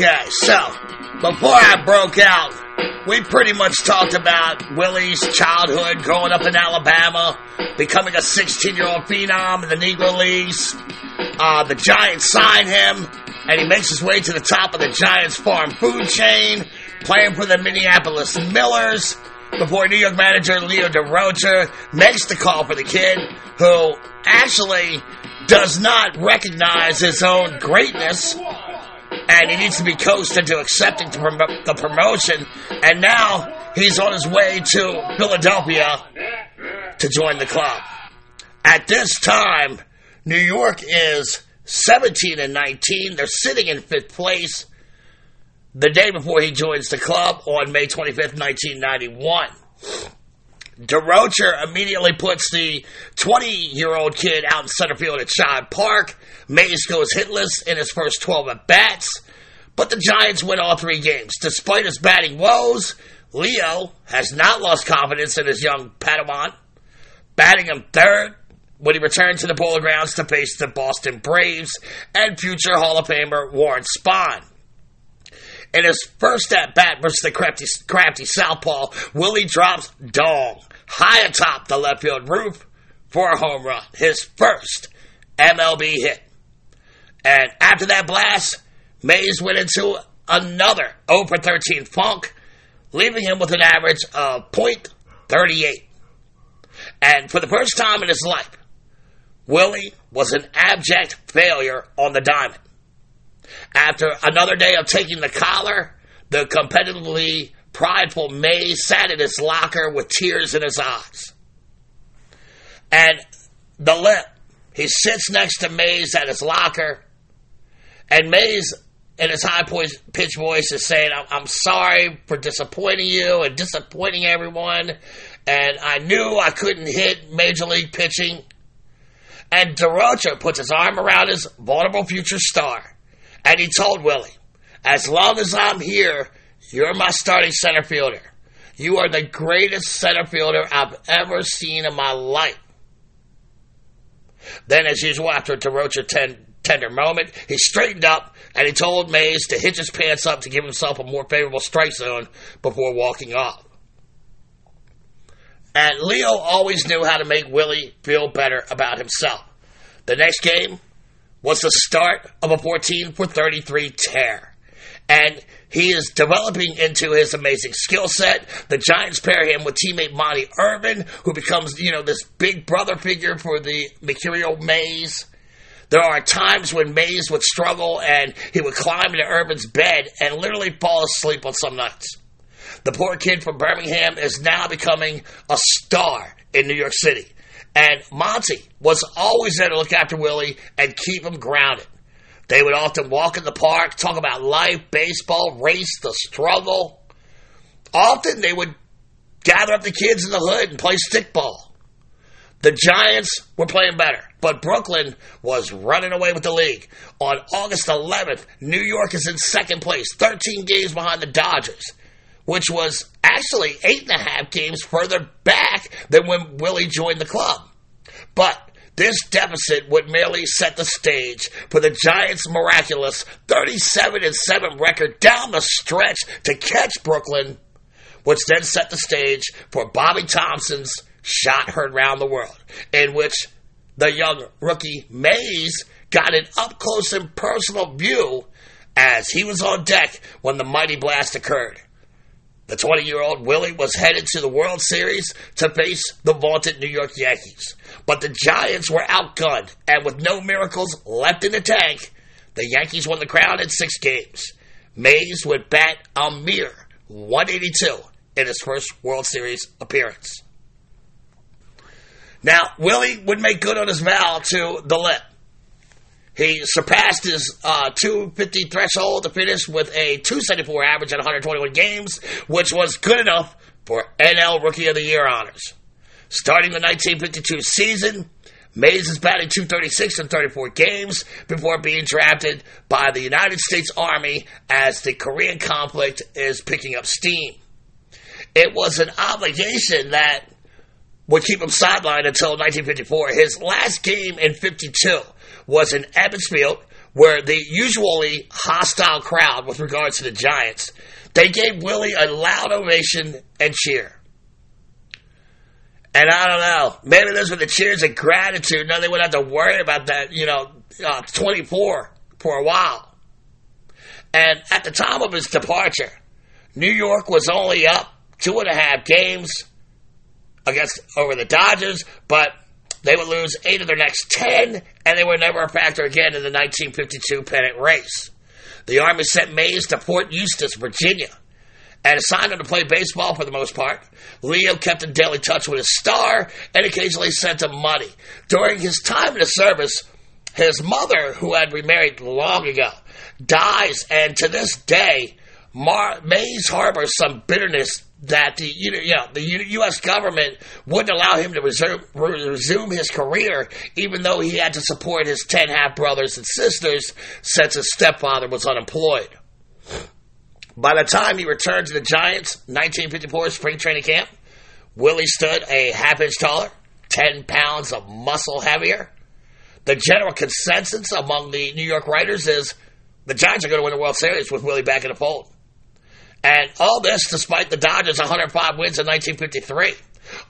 Okay, so before I broke out, we pretty much talked about Willie's childhood growing up in Alabama, becoming a 16 year old phenom in the Negro Leagues. Uh, the Giants sign him, and he makes his way to the top of the Giants farm food chain, playing for the Minneapolis Millers. Before New York manager Leo Durocher makes the call for the kid, who actually does not recognize his own greatness and he needs to be coached into accepting the, promotion. And now he's on his way to Philadelphia to join the club. At this time, New York is 17 and 19. They're sitting in fifth place the day before he joins the club on May 25th, 1991. Durocher immediately puts the 20 year old kid out in center field at Shibe Park. Mays goes hitless in his first 12 at bats, but the Giants win all three games. Despite his batting woes, Leo has not lost confidence in his young Padawan, batting him third when he returned to the Polo Grounds to face the Boston Braves and future Hall of Famer Warren Spahn. In his first at bat versus the crafty, crafty Southpaw, Willie drops dong high atop the left field roof for a home run, his first MLB hit. And after that blast, Mays went into another 0 for 13 funk, leaving him with an average of .38. And for the first time in his life, Willie was an abject failure on the diamond. After another day of taking the collar, the competitively prideful Mays sat in his locker with tears in his eyes. And the lip, he sits next to Mays at his locker, and Mays, in his high pitched voice, is saying, I'm, I'm sorry for disappointing you and disappointing everyone, and I knew I couldn't hit Major League pitching. And Durocher puts his arm around his vulnerable future star, and he told Willie, As long as I'm here, you're my starting center fielder. You are the greatest center fielder I've ever seen in my life. Then, as usual, after a Durocher ten, tender moment, he straightened up and he told Mays to hitch his pants up to give himself a more favorable strike zone before walking off. And Leo always knew how to make Willie feel better about himself. The next game was the start of a 14 for 33 tear. And he is developing into his amazing skill set. The Giants pair him with teammate Monte Irvin, who becomes, you know, this big brother figure for the Mercurial Mays. There are times when Mays would struggle and he would climb into Irvin's bed and literally fall asleep on some nights. The poor kid from Birmingham is now becoming a star in New York City. And Monty was always there to look after Willie and keep him grounded. They would often walk in the park, talk about life, baseball, race, the struggle. Often they would gather up the kids in the hood and play stickball. The Giants were playing better, but Brooklyn was running away with the league. On August 11th, New York is in second place, 13 games behind the Dodgers, which was actually eight and a half games further back than when Willie joined the club. But this deficit would merely set the stage for the Giants' miraculous 37 and 7 record down the stretch to catch Brooklyn, which then set the stage for Bobby Thomson's shot heard round the world, in which the young rookie Mays got an up close and personal view as he was on deck when the mighty blast occurred. The 20 year old Willie was headed to the World Series to face the vaunted New York Yankees. But the Giants were outgunned, and with no miracles left in the tank, the Yankees won the crown in six games. Mays would bat a mere 182 in his first World Series appearance. Now, Willie would make good on his vow to the lip. He surpassed his uh, 250 threshold to finish with a 274 average at 121 games, which was good enough for NL Rookie of the Year honors. Starting the 1952 season, Mays is batting 236 in 34 games before being drafted by the United States Army as the Korean conflict is picking up steam. It was an obligation that would keep him sidelined until 1954. His last game in 52 was in Ebbets Field, where the usually hostile crowd with regards to the Giants, they gave Willie a loud ovation and cheer. And I don't know, maybe those were the cheers of gratitude. Now they wouldn't have to worry about that, you know, uh, 24 for a while. And at the time of his departure, New York was only up two and a half games against over the Dodgers, but they would lose eight of their next ten, and they were never a factor again in the 1952 pennant race. The Army sent Mays to Fort Eustis, Virginia, and assigned him to play baseball for the most part. Leo kept in daily touch with his star and occasionally sent him money. During his time in the service, his mother, who had remarried long ago, dies, and to this day, Mar- Mays harbors some bitterness that the you know, the U.S. government wouldn't allow him to resume, resume his career, even though he had to support his ten half brothers and sisters since his stepfather was unemployed. By the time he returned to the Giants, 1954 spring training camp, Willie stood a half inch taller, 10 pounds of muscle heavier. The general consensus among the New York writers is the Giants are going to win the World Series with Willie back in the fold. And all this despite the Dodgers' 105 wins in 1953.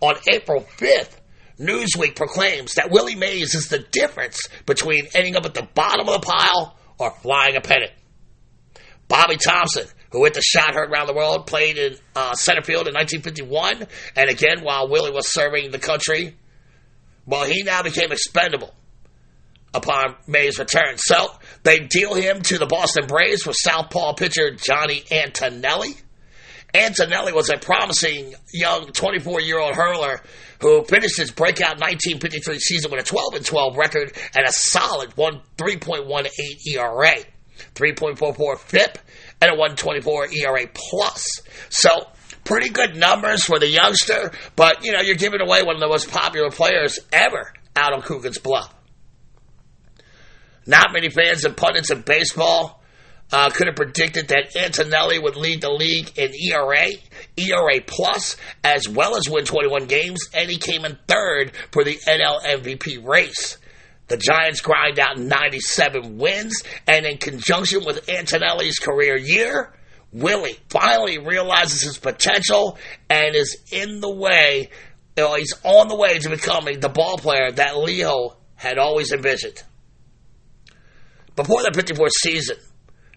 On April 5th, Newsweek proclaims that Willie Mays is the difference between ending up at the bottom of the pile or flying a pennant. Bobby Thomson, who hit the shot heard around the world, played in uh, center field in 1951, and again while Willie was serving the country. Well, he now became expendable upon May's return. So they deal him to the Boston Braves for southpaw pitcher Johnny Antonelli. Antonelli was a promising young 24 year old hurler who finished his breakout 1953 season with a 12 and 12 record and a solid 3.18 ERA, 3.44 FIP, and a 124 ERA plus. So pretty good numbers for the youngster, but you know you're giving away one of the most popular players ever out of Coogan's Bluff. Not many fans and pundits in baseball uh, could have predicted that Antonelli would lead the league in ERA, ERA plus, as well as win 21 games, and he came in third for the NL MVP race. The Giants grind out 97 wins, and in conjunction with Antonelli's career year, Willie finally realizes his potential and is in the way, you know, he's on the way to becoming the ball player that Leo had always envisioned. Before the 54 season,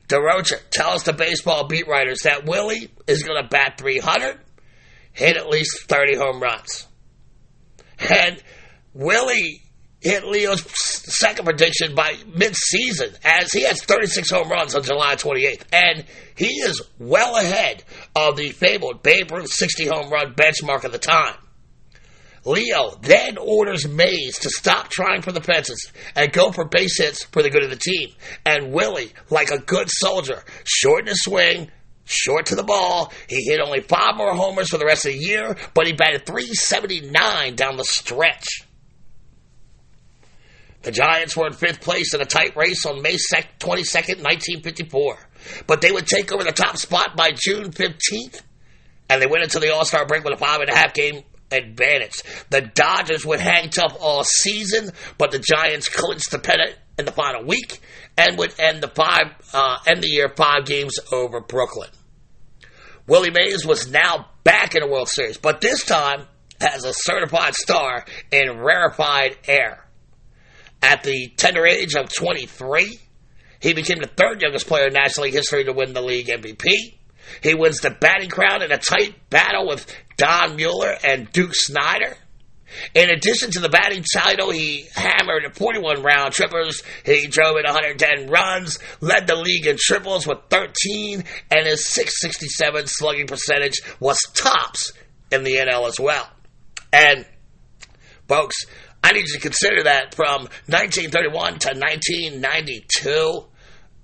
Durocher tells the baseball beat writers that Willie is going to bat 300, hit at least 30 home runs. And Willie hit Leo's second prediction by mid-season, as he has 36 home runs on July 28th, and he is well ahead of the fabled Babe Ruth 60 home run benchmark at the time. Leo then orders Mays to stop trying for the fences and go for base hits for the good of the team. And Willie, like a good soldier, short shortened his swing, short to the ball. He hit only five more homers for the rest of the year, but he batted 379 down the stretch. The Giants were in fifth place in a tight race on May 22nd, 1954. But they would take over the top spot by June 15th, and they went into the All Star break with a five and a half game advantage. The Dodgers would hang tough all season, but the Giants clinched the pennant in the final week and would end the five uh, end the year five games over Brooklyn. Willie Mays was now back in the World Series, but this time as a certified star in rarefied air. At the tender age of 23, he became the third youngest player in National League history to win the league MVP. He wins the batting crown in a tight battle with Don Mueller and Duke Snider. In addition to the batting title, he hammered 41 round trippers. He drove in 110 runs, led the league in triples with 13, and his 667 slugging percentage was tops in the NL as well. And, folks, I need you to consider that from 1931 to 1992,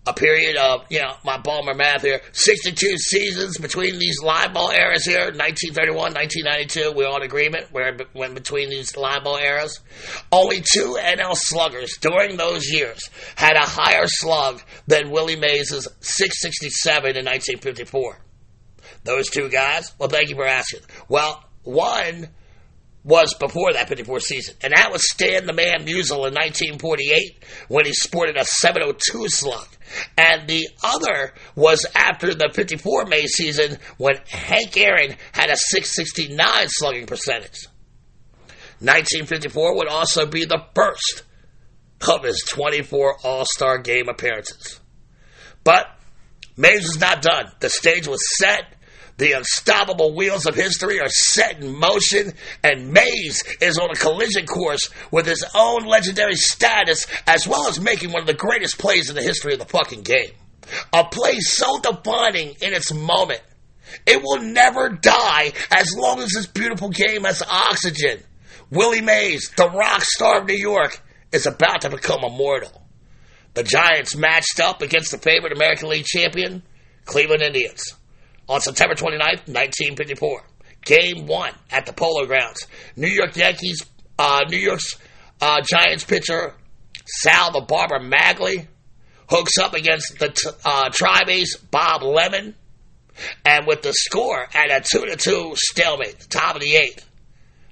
a period of, you know, my Balmer math here, 62 seasons between these live ball eras here, 1931, 1992, we're all in agreement, we're when between these live ball eras. Only two NL sluggers during those years had a higher slug than Willie Mays' 667 in 1954. Those two guys? Well, thank you for asking. Well, one was before that 54 season. And that was Stan the Man Musial in 1948 when he sported a 702 slug. And the other was after the 54 May season when Hank Aaron had a 669 slugging percentage. 1954 would also be the first of his 24 All Star game appearances. But Mays was not done. The stage was set the unstoppable wheels of history are set in motion, and Mays is on a collision course with his own legendary status, as well as making one of the greatest plays in the history of the fucking game. A play so defining in its moment. It will never die as long as this beautiful game has oxygen. Willie Mays, the rock star of New York, is about to become immortal. The Giants matched up against the favorite American League champion, Cleveland Indians on September 29th, 1954. Game one at the Polo Grounds. New York Yankees, uh, New York's uh, Giants pitcher Sal the Barber Maglie hooks up against the t- uh, Bob Lemon, and with the score at a two to two stalemate, the top of the eighth.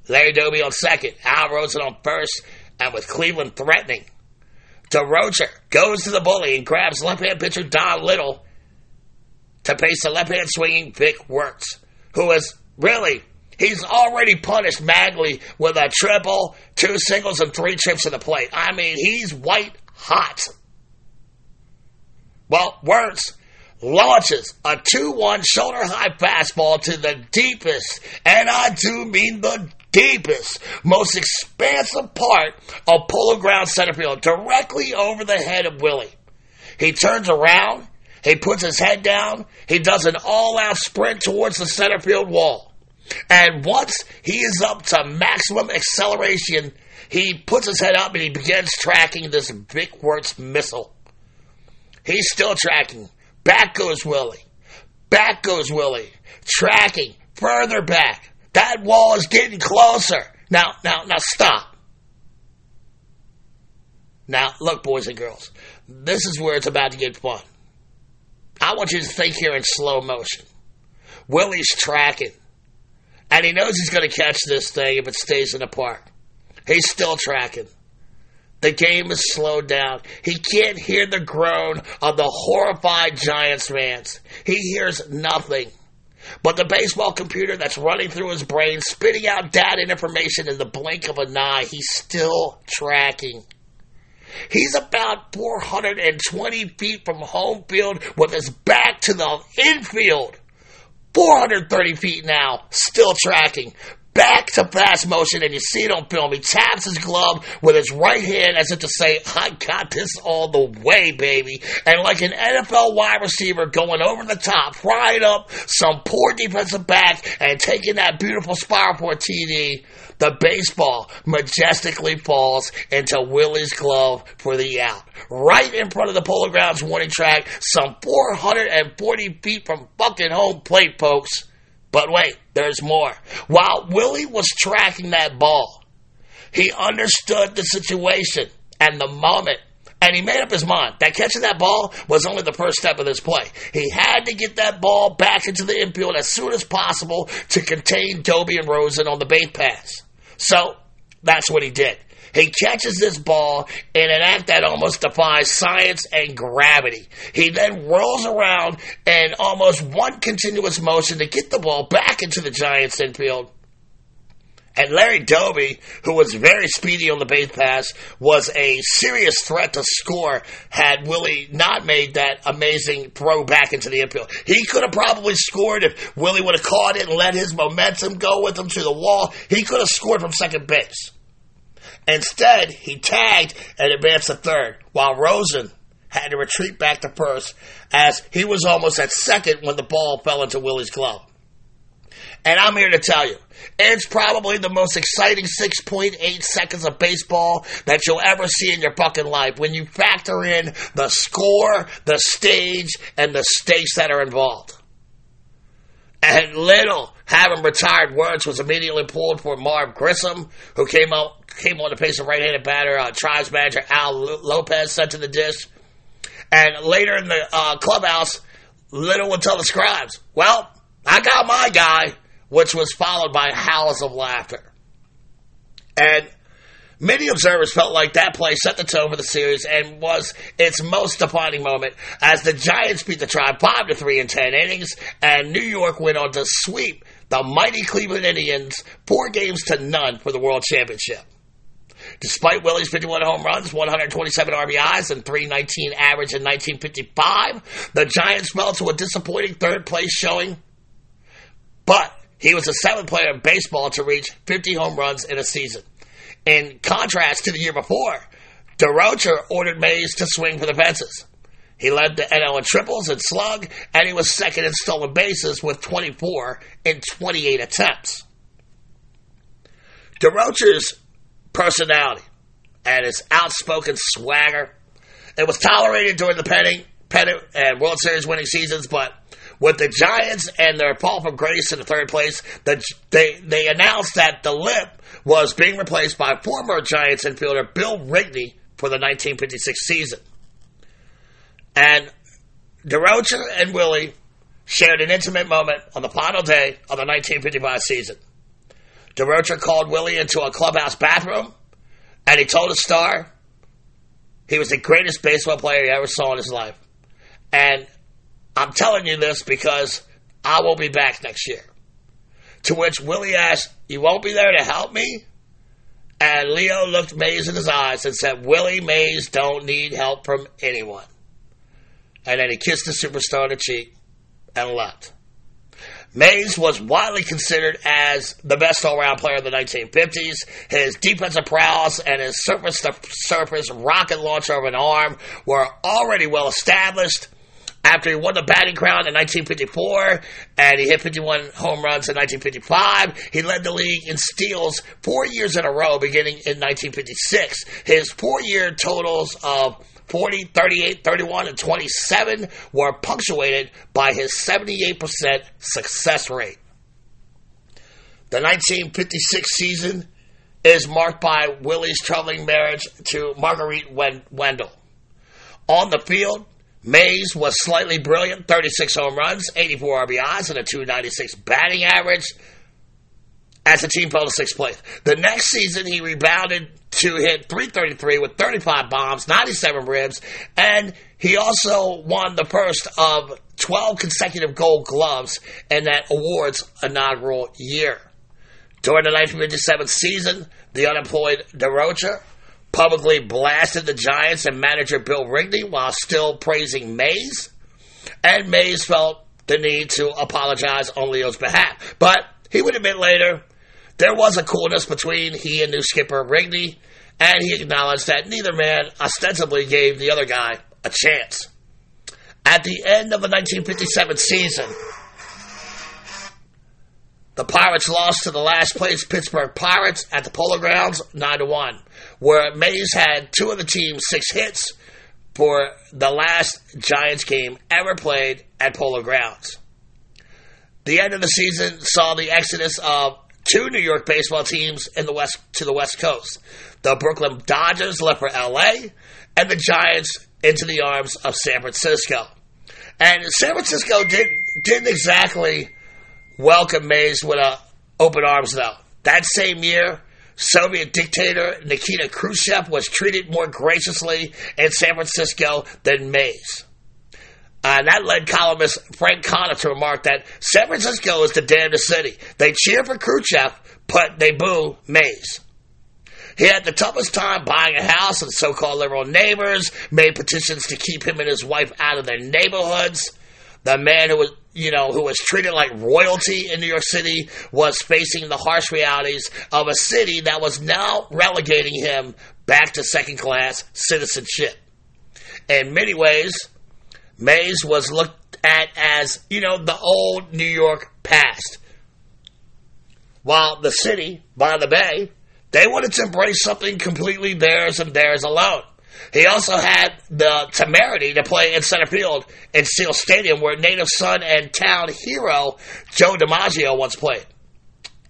Larry Doby on second, Al Rosen on first, and with Cleveland threatening, Durocher goes to the bully and grabs left-hand pitcher Don Liddle to face the left hand swinging Vic Wertz, who is really, he's already punished Maglie with a triple, two singles, and three trips to the plate. I mean, he's white hot. Well, Wertz launches a 2 1 shoulder high fastball to the deepest, and I do mean the deepest, most expansive part of Polo Ground center field, directly over the head of Willie. He turns around he puts his head down. He does an all out sprint towards the center field wall. And once he is up to maximum acceleration, he puts his head up and he begins tracking this Vic Wertz missile. He's still tracking. Back goes Willie. Back goes Willie. Tracking. Further back. That wall is getting closer. Now, now, now stop. Now, look, boys and girls. This is where it's about to get fun. I want you to think here in slow motion. Willie's tracking. And he knows he's going to catch this thing if it stays in the park. He's still tracking. The game is slowed down. He can't hear the groan of the horrified Giants fans. He hears nothing. But the baseball computer that's running through his brain, spitting out data and information in the blink of an eye, he's still tracking. He's about 420 feet from home field with his back to the infield. 430 feet now, still tracking. back to pass motion, and you see it on film. He taps his glove with his right hand as if to say, I got this all the way, baby. And like an NFL wide receiver going over the top, frying up some poor defensive back and taking that beautiful spiral for a TD, the baseball majestically falls into Willie's glove for the out. Right in front of the Polo Grounds warning track, some 440 feet from fucking home plate, folks. But wait, there's more. While Willie was tracking that ball, he understood the situation and the moment. And he made up his mind that catching that ball was only the first step of this play. He had to get that ball back into the infield as soon as possible to contain Doby and Rosen on the base pass. So that's what he did. He catches this ball in an act that almost defies science and gravity. He then rolls around in almost one continuous motion to get the ball back into the Giants' infield. And Larry Doby, who was very speedy on the base pass, was a serious threat to score had Willie not made that amazing throw back into the infield. He could have probably scored if Willie would have caught it and let his momentum go with him to the wall. He could have scored from second base. Instead, he tagged and advanced to third, while Rosen had to retreat back to first as he was almost at second when the ball fell into Willie's glove. And I'm here to tell you, it's probably the most exciting 6.8 seconds of baseball that you'll ever see in your fucking life when you factor in the score, the stage, and the stakes that are involved. And Liddle, having retired Wertz, was immediately pulled for Marv Grissom, who came out came on to face a right-handed batter. Uh, Tribes manager Al Lopez sent to the dish, and later in the uh, clubhouse, Liddle would tell the scribes, "Well, I got my guy," which was followed by howls of laughter. And Many observers felt like that play set the tone for the series and was its most defining moment as the Giants beat the Tribe 5 to 3 in 10 innings and New York went on to sweep the mighty Cleveland Indians 4 games to none for the World Championship. Despite Willie's 51 home runs, 127 RBIs, and 319 average in 1955, the Giants fell to a disappointing third place showing. But he was the seventh player in baseball to reach 50 home runs in a season. In contrast to the year before, Durocher ordered Mays to swing for the fences. He led the NL in triples and slug, and he was second in stolen bases with 24 in 28 attempts. Durocher's personality and his outspoken swagger, it was tolerated during the pennant, pennant and uh, World Series winning seasons, but with the Giants and their fall from grace in the third place, the, they, they announced that the lip was being replaced by former Giants infielder Bill Rigney for the 1956 season. And Durocher and Willie shared an intimate moment on the final day of the 1955 season. Durocher called Willie into a clubhouse bathroom and he told his star he was the greatest baseball player he ever saw in his life. And I'm telling you this because I will be back next year. To which Willie asked, You won't be there to help me? And Leo looked Mays in his eyes and said, Willie Mays don't need help from anyone. And then he kissed the superstar on the cheek and left. Mays was widely considered as the best all round player of the 1950s. His defensive prowess and his surface-to-surface rocket launcher of an arm were already well established after he won the batting crown in 1954 and he hit 51 home runs in 1955. He led the league in steals four years in a row beginning in 1956. His four-year totals of 40, 38, 31, and 27 were punctuated by his 78% success rate. The 1956 season is marked by Willie's troubling marriage to Marguerite Wendell. On the field, Mays was slightly brilliant 36 home runs, 84 RBIs, and a 296 batting average as the team fell to sixth place. The next season, he rebounded to hit 333 with 35 bombs, 97 ribs, and he also won the first of 12 consecutive gold gloves in that award's inaugural year. During the 1957 season, the unemployed Durocher publicly blasted the Giants and manager Bill Rigney while still praising Mays, and Mays felt the need to apologize on Leo's behalf. But he would admit later there was a coolness between he and new skipper Rigney, and he acknowledged that neither man ostensibly gave the other guy a chance. At the end of the 1957 season, the Pirates lost to the last place Pittsburgh Pirates at the Polo Grounds 9 to 1, where Mays had two of the team's six hits for the last Giants game ever played at Polo Grounds. The end of the season saw the exodus of two New York baseball teams in the west to the West Coast. The Brooklyn Dodgers left for LA, and the Giants into the arms of San Francisco. And San Francisco did, didn't exactly welcome Mays with a open arms, though. That same year, Soviet dictator Nikita Khrushchev was treated more graciously in San Francisco than Mays. Uh, that led columnist Frank Connor to remark that San Francisco is the damnedest city. They cheer for Khrushchev, but they boo Mays. He had the toughest time buying a house, and so-called liberal neighbors made petitions to keep him and his wife out of their neighborhoods. The man who was, you know, who was treated like royalty in New York City was facing the harsh realities of a city that was now relegating him back to second-class citizenship. In many ways, Mays was looked at as, you know, the old New York past. While the city, by the bay, they wanted to embrace something completely theirs and theirs alone. He also had the temerity to play in center field in Seal Stadium, where native son and town hero Joe DiMaggio once played.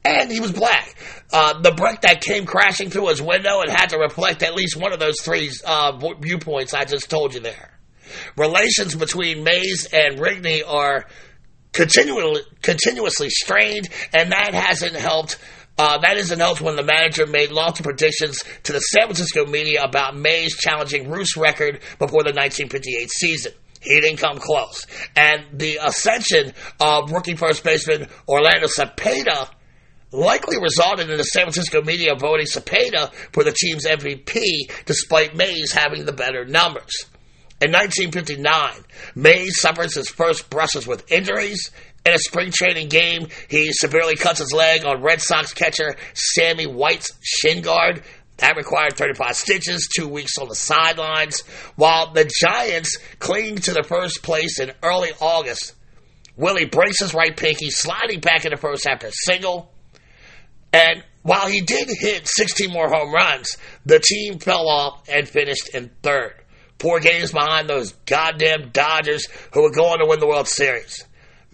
And he was black. Uh, the brick that came crashing through his window and had to reflect at least one of those three uh, viewpoints I just told you there. Relations between Mays and Rigney are continually, continuously strained, and that hasn't helped uh, that isn't helped when the manager made lofty predictions to the San Francisco media about Mays challenging Ruth's record before the 1958 season. He didn't come close. And the ascension of rookie first baseman Orlando Cepeda likely resulted in the San Francisco media voting Cepeda for the team's MVP, despite Mays having the better numbers. In 1959, Mays suffers his first brushes with injuries in a spring training game, he severely cuts his leg on Red Sox catcher Sammy White's shin guard. That required 35 stitches, two weeks on the sidelines, while the Giants cling to the first place in early August. Willie breaks his right pinky, sliding back in the first after a single. And while he did hit 16 more home runs, the team fell off and finished in third. Four games behind those goddamn Dodgers who were going to win the World Series.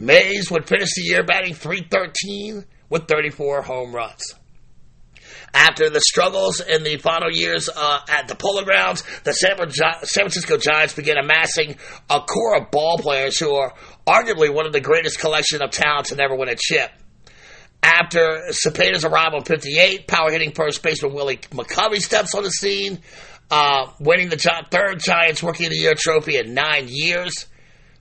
Mays would finish the year batting 313 with 34 home runs. After the struggles in the final years uh, at the Polo Grounds, the San Francisco Giants began amassing a core of ball players who are arguably one of the greatest collection of talents to ever win a chip. After Cepeda's arrival in 58, power hitting first baseman Willie McCovey steps on the scene, uh, winning the third Giants Rookie of the Year trophy in nine years.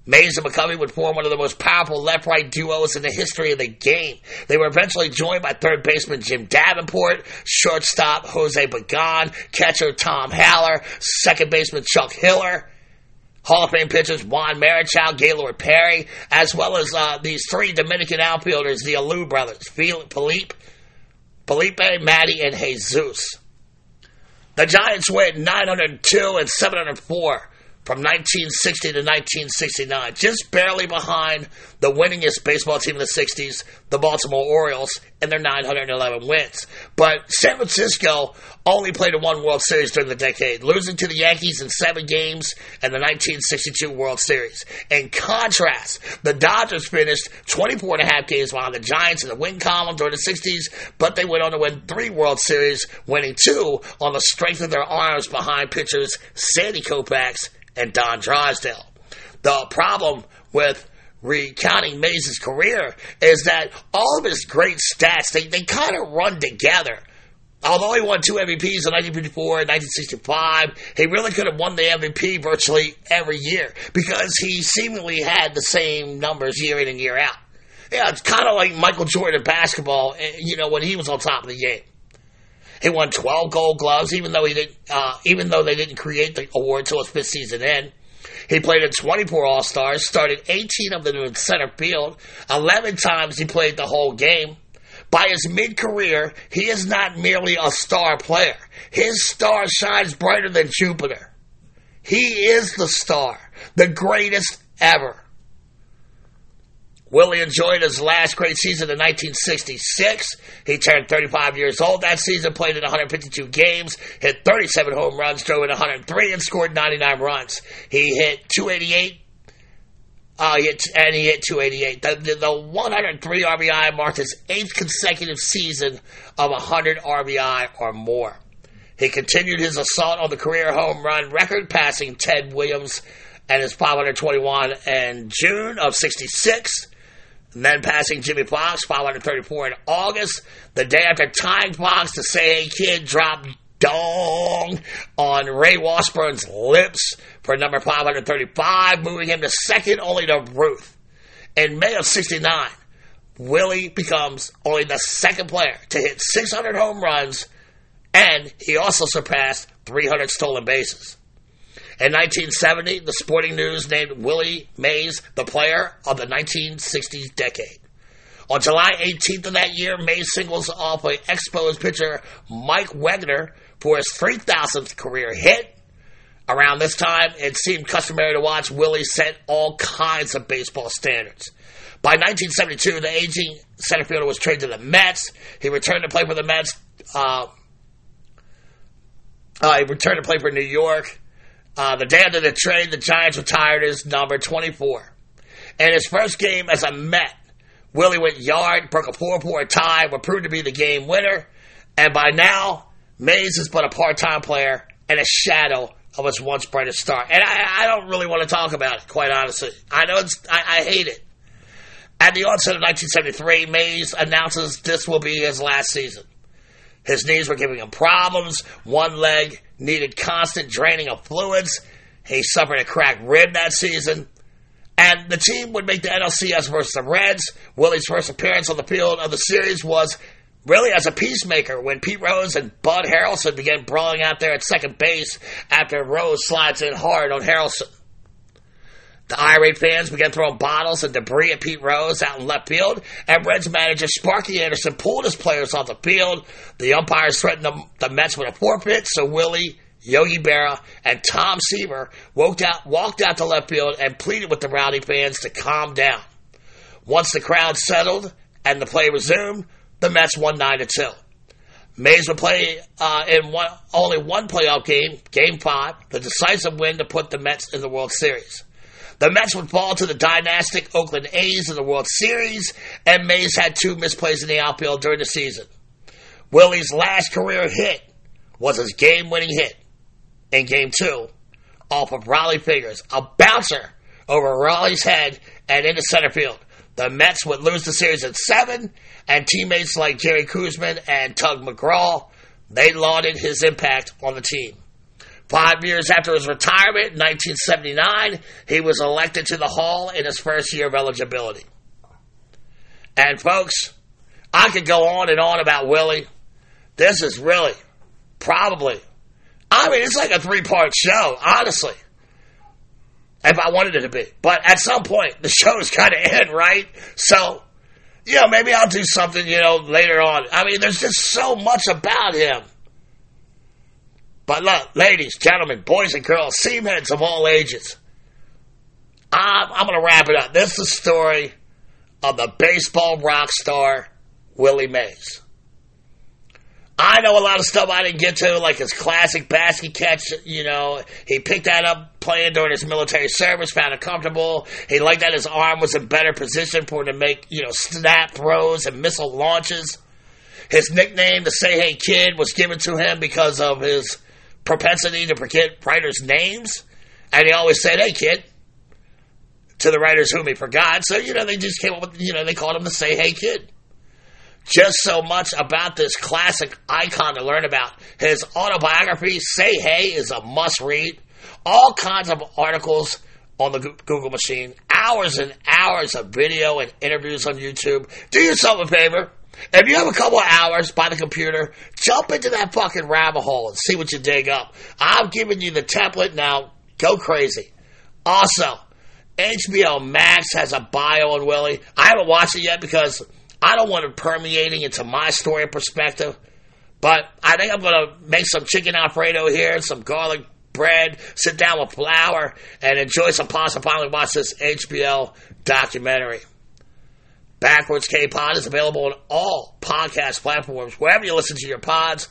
Mays and McCovey would form one of the most powerful left-right duos in the history of the game. They were eventually joined by third baseman Jim Davenport, shortstop Jose Pagan, catcher Tom Haller, second baseman Chuck Hiller, Hall of Fame pitchers Juan Marichal, Gaylord Perry, as well as uh, these three Dominican outfielders, the Alou brothers, Felipe, Felipe, Matty, and Jesus. The Giants went 902 and 704 from 1960 to 1969, just barely behind the winningest baseball team in the 60s, the Baltimore Orioles, and their 911 wins. But San Francisco only played in one World Series during the decade, losing to the Yankees in seven games in the 1962 World Series. In contrast, the Dodgers finished 24 and a half games behind the Giants in the win column during the 60s, but they went on to win three World Series, winning two on the strength of their arms behind pitchers Sandy Koufax and Don Drysdale. The problem with recounting Mays' career is that all of his great stats, they, they kind of run together. Although he won two MVPs in 1954 and 1965, he really could have won the MVP virtually every year because he seemingly had the same numbers year in and year out. Yeah, it's kind of like Michael Jordan in basketball, eh, you know, when he was on top of the game. He won 12 Gold Gloves, even though he didn't, uh, even though they didn't create the award until his fifth season in. He played in 24 All Stars, started 18 of them in center field. 11 times he played the whole game. By his mid-career, he is not merely a star player. His star shines brighter than Jupiter. He is the star, the greatest ever. Willie enjoyed his last great season in 1966. He turned 35 years old that season, played in 152 games, hit 37 home runs, drove in 103, and scored 99 runs. He hit 288. Uh, he hit, and he hit 288. The, the, the 103 RBI marked his eighth consecutive season of 100 RBI or more. He continued his assault on the career home run record, passing Ted Williams and his 521 in June of 66 and then passing Jimmie Foxx, 534 in August. The day after tying Foxx, the Say Kid dropped dong on Ray Washburn's lips for number 535, moving him to second only to Ruth. In May of 69, Willie becomes only the second player to hit 600 home runs, and he also surpassed 300 stolen bases. In 1970, the Sporting News named Willie Mays the player of the 1960s decade. On July 18th of that year, Mays singles off a Expos pitcher Mike Wegener for his 3,000th career hit. Around this time, it seemed customary to watch Willie set all kinds of baseball standards. By 1972, the aging center fielder was traded to the Mets. He returned to play for the Mets. Uh, uh, he returned to play for New York. Uh, the day after the trade, the Giants retired his number 24. In his first game as a Met, Willie went yard, broke a 4-4 tie, would prove to be the game winner, and by now, Mays is but a part-time player and a shadow of his once brightest star. And I, I don't really want to talk about it, quite honestly. I know it's, I, I hate it. At the onset of 1973, Mays announces this will be his last season. His knees were giving him problems. One leg needed constant draining of fluids. He suffered a cracked rib that season. And the team would make the NLCS versus the Reds. Willie's first appearance on the field of the series was really as a peacemaker when Pete Rose and Bud Harrelson began brawling out there at second base after Rose slides in hard on Harrelson. The irate fans began throwing bottles and debris at Pete Rose out in left field, and Reds manager Sparky Anderson pulled his players off the field. The umpires threatened the, the Mets with a forfeit, so Willie, Yogi Berra, and Tom Seaver walked out, walked out to left field and pleaded with the rowdy fans to calm down. Once the crowd settled and the play resumed, the Mets won 9 to 2. Mays would play uh, in one, only one playoff game, Game 5, the decisive win to put the Mets in the World Series. The Mets would fall to the dynastic Oakland A's in the World Series, and Mays had two misplays in the outfield during the season. Willie's last career hit was his game-winning hit in Game 2 off of Rollie Fingers, a bouncer over Rollie's head and into center field. The Mets would lose the series at seven, and teammates like Jerry Koosman and Tug McGraw, they lauded his impact on the team. Five years after his retirement in 1979, he was elected to the Hall in his first year of eligibility. And folks, I could go on and on about Willie. This is really, probably, I mean, it's like a three part show, honestly. If I wanted it to be. But at some point, the (laughs) show's got to end, right? So, you know, maybe I'll do something, you know, later on. I mean, there's just so much about him. But look, ladies, gentlemen, boys and girls, seamen of all ages, I'm, I'm going to wrap it up. This is the story of the baseball rock star, Willie Mays. I know a lot of stuff I didn't get to, like his classic basket catch. You know, he picked that up playing during his military service, found it comfortable. He liked that his arm was in better position for him to make, you know, snap throws and missile launches. His nickname, the Say Hey Kid, was given to him because of his propensity to forget writers' names. And he always said, hey, kid, to the writers whom he forgot. So, you know, they just came up with, you know, they called him the Say Hey Kid. Just so much about this classic icon to learn about. His autobiography, Say Hey, is a must read. All kinds of articles on the Google machine, hours and hours of video and interviews on YouTube. Do yourself a favor. If you have a couple hours by the computer, jump into that fucking rabbit hole and see what you dig up. I'm giving you the template now. Go crazy. Also, HBO Max has a bio on Willie. I haven't watched it yet because I don't want it permeating into my story perspective, but I think I'm going to make some chicken alfredo here, some garlic bread, sit down with flour, and enjoy some pasta we watch this HBO documentary. Backwards K-Pod is available on all podcast platforms, wherever you listen to your pods,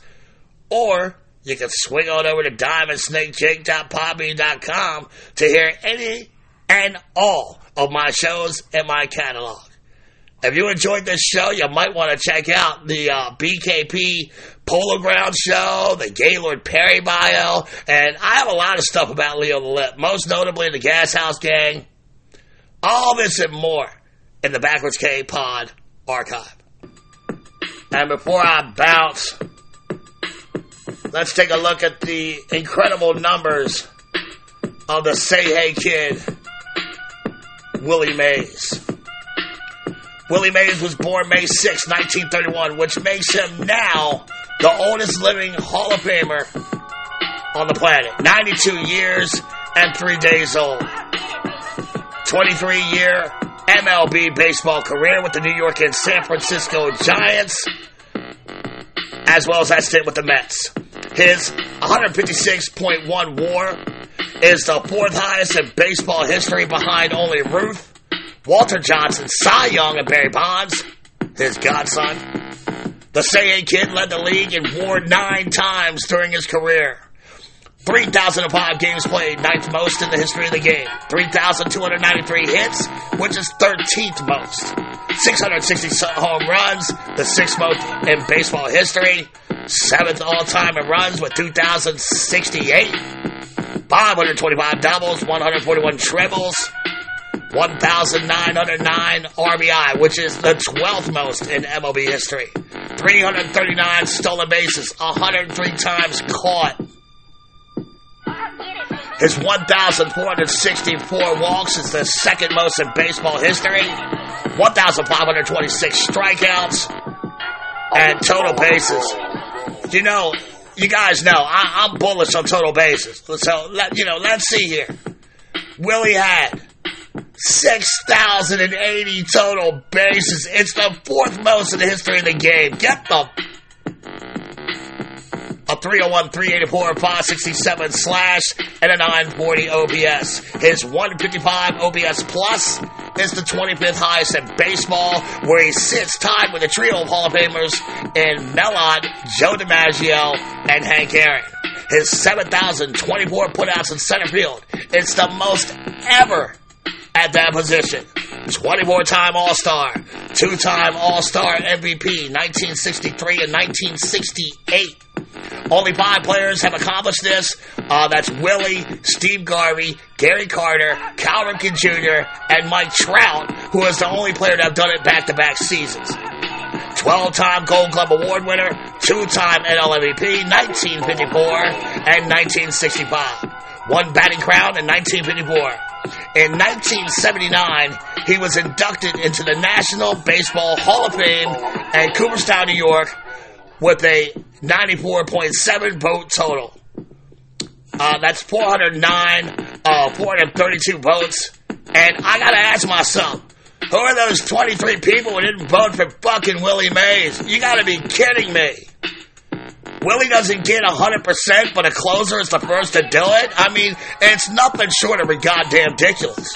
or you can swing on over to diamondsnakejake.podbean.com to hear any and all of my shows in my catalog. If you enjoyed this show, you might want to check out the uh, BKP Polo Ground show, the Gaylord Perry bio, and I have a lot of stuff about Leo the Lip, most notably the Gas House Gang. All this and more in the Backwards K Pod archive. And before I bounce, let's take a look at the incredible numbers of the Say Hey Kid, Willie Mays. Willie Mays was born May 6, 1931, which makes him now the oldest living Hall of Famer on the planet. 92 years and three days old. 23 year MLB baseball career with the New York and San Francisco Giants, as well as that stint with the Mets. His 156.1 war is the fourth highest in baseball history behind only Ruth, Walter Johnson, Cy Young, and Barry Bonds, his godson. The Say Kid led the league in war nine times during his career. 3,005 games played, ninth most in the history of the game. 3,293 hits, which is 13th most. 660 home runs, the sixth most in baseball history. Seventh all-time in runs with 2,068. 525 doubles, 141 triples. 1,909 RBI, which is the 12th most in MLB history. 339 stolen bases, 103 times caught. His 1,464 walks is the second most in baseball history. 1,526 strikeouts and total bases. You know, you guys know I, am bullish on total bases. So let you know. Let's see here. Willie had 6,080 total bases. It's the fourth most in the history of the game. Get the a 301, 384, 567 slash, and a 940 OPS. His 155 OPS plus is the 25th highest in baseball, where he sits tied with a trio of Hall of Famers in Mel Ott, Joe DiMaggio, and Hank Aaron. His 7,024 putouts in center field. It's the most ever at that position. 24 time All Star, two time All Star MVP, 1963 and 1968. Only five players have accomplished this. Uh, that's Willie, Steve Garvey, Gary Carter, Cal Ripken Jr., and Mike Trout, who is the only player to have done it back to back seasons. 12 time Gold Glove Award winner, two time NL MVP, 1954 and 1965. One batting crown in 1954. In 1979, he was inducted into the National Baseball Hall of Fame at Cooperstown, New York, with a 94.7 vote total. Uh, that's 409, uh, 432 votes. And I gotta ask myself, who are those 23 people who didn't vote for fucking Willie Mays? You gotta be kidding me. Willie doesn't get 100%, but a closer is the first to do it? I mean, it's nothing short of a goddamn ridiculous.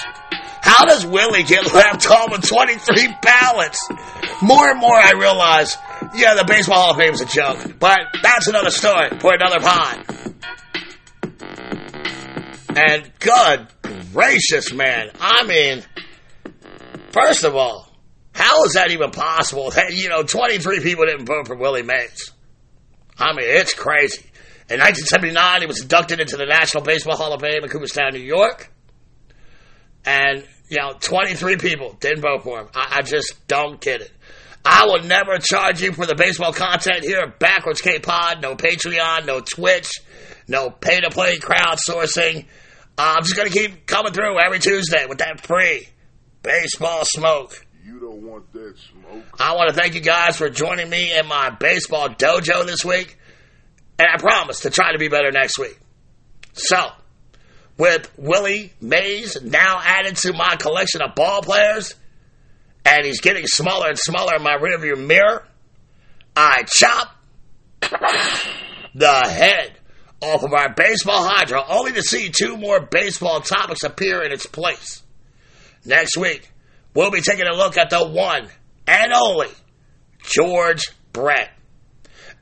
How does Willie get (laughs) left home with 23 ballots? More and more I realize, yeah, the Baseball Hall of Fame is a joke, but that's another story for another pod. And good gracious, man. I mean, first of all, how is that even possible that, you know, 23 people didn't vote for Willie Mays? I mean, it's crazy. In 1979, he was inducted into the National Baseball Hall of Fame in Cooperstown, New York. And, you know, 23 people didn't vote for him. I, I just don't get it. I will never charge you for the baseball content here at Backwards K Pod. No Patreon, no Twitch, no pay to play crowdsourcing. Uh, I'm just going to keep coming through every Tuesday with that free baseball smoke. You don't want that smoke. I want to thank you guys for joining me in my baseball dojo this week. And I promise to try to be better next week. So, with Willie Mays now added to my collection of ball players, and he's getting smaller and smaller in my rearview mirror, I chop the head off of our baseball hydra only to see two more baseball topics appear in its place. Next week, we'll be taking a look at the one and only George Brett.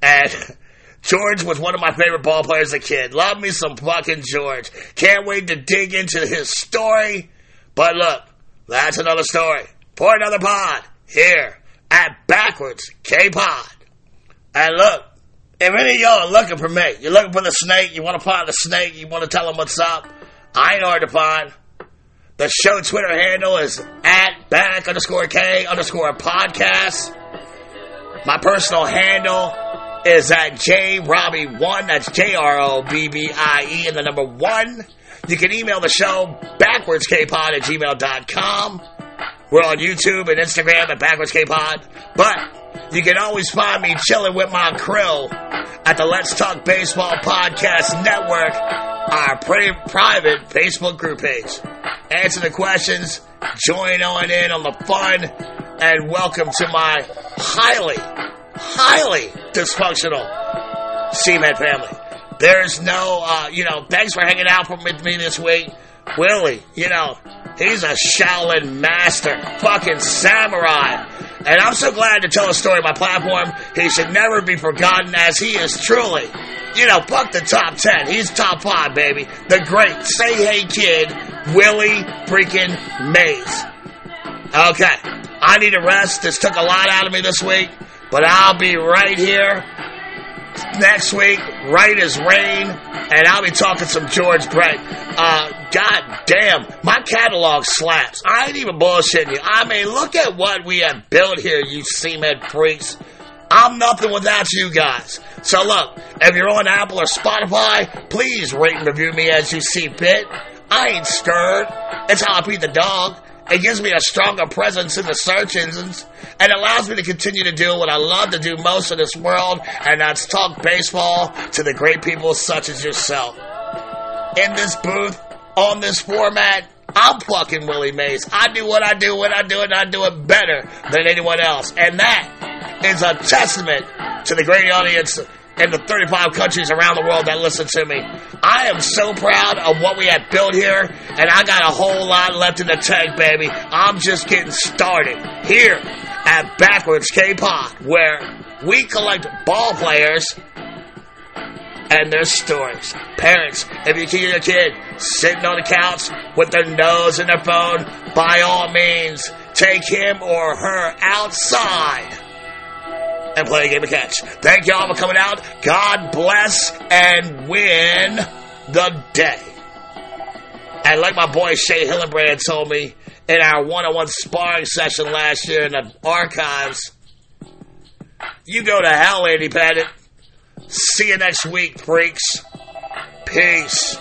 And (laughs) George was one of my favorite ball players as a kid. Love me some fucking George. Can't wait to dig into his story. But look, that's another story for another pod here at Backwards K Pod. And look, if any of y'all are looking for me, you're looking for the snake, you want to find the snake, you want to tell them what's up, I ain't hard to find. The show Twitter handle is at back underscore K underscore podcast. My personal handle is at J Robbie one. That's J R O B B I E and the number one. You can email the show backwards kpod at gmail.com. We're on YouTube and Instagram at backwards kpod. But you can always find me chilling with my crew at the Let's Talk Baseball Podcast Network, our pretty private Facebook group page. Answer the questions, join on in on the fun, and welcome to my highly, highly dysfunctional Seaman family. There's no, uh, you know, thanks for hanging out with me this week. Willie, you know, he's a Shaolin master, fucking samurai. And I'm so glad to tell a story on my platform. He should never be forgotten as he is truly, you know, fuck the top 10. He's top 5, baby. The great Say Hey Kid, Willie freaking Mays. Okay, I need a rest. This took a lot out of me this week, but I'll be right here next week, right as rain, and I'll be talking some George Brett. Uh, God damn, my catalog slaps. I ain't even bullshitting you. I mean, look at what we have built here, you cement freaks. I'm nothing without you guys. So look, if you're on Apple or Spotify, please rate and review me as you see fit. I ain't scared. It's how I beat the dog. It gives me a stronger presence in the search engines and allows me to continue to do what I love to do most in this world, and that's talk baseball to the great people such as yourself. In this booth, on this format, I'm fucking Willie Mays. I do what I do when I do it, and I do it better than anyone else. And that is a testament to the great audience in the 35 countries around the world that listen to me. I am so proud of what we have built here, and I got a whole lot left in the tank, baby. I'm just getting started here at Backwards K-Pod, where we collect ball players and their stories. Parents, if you see your kid sitting on the couch with their nose in their phone, by all means, take him or her outside and play a game of catch. Thank y'all for coming out. God bless and win the day. And like my boy Shea Hillenbrand told me in our one-on-one sparring session last year in the archives, you go to hell, Andy Pettitte. See you next week, freaks. Peace.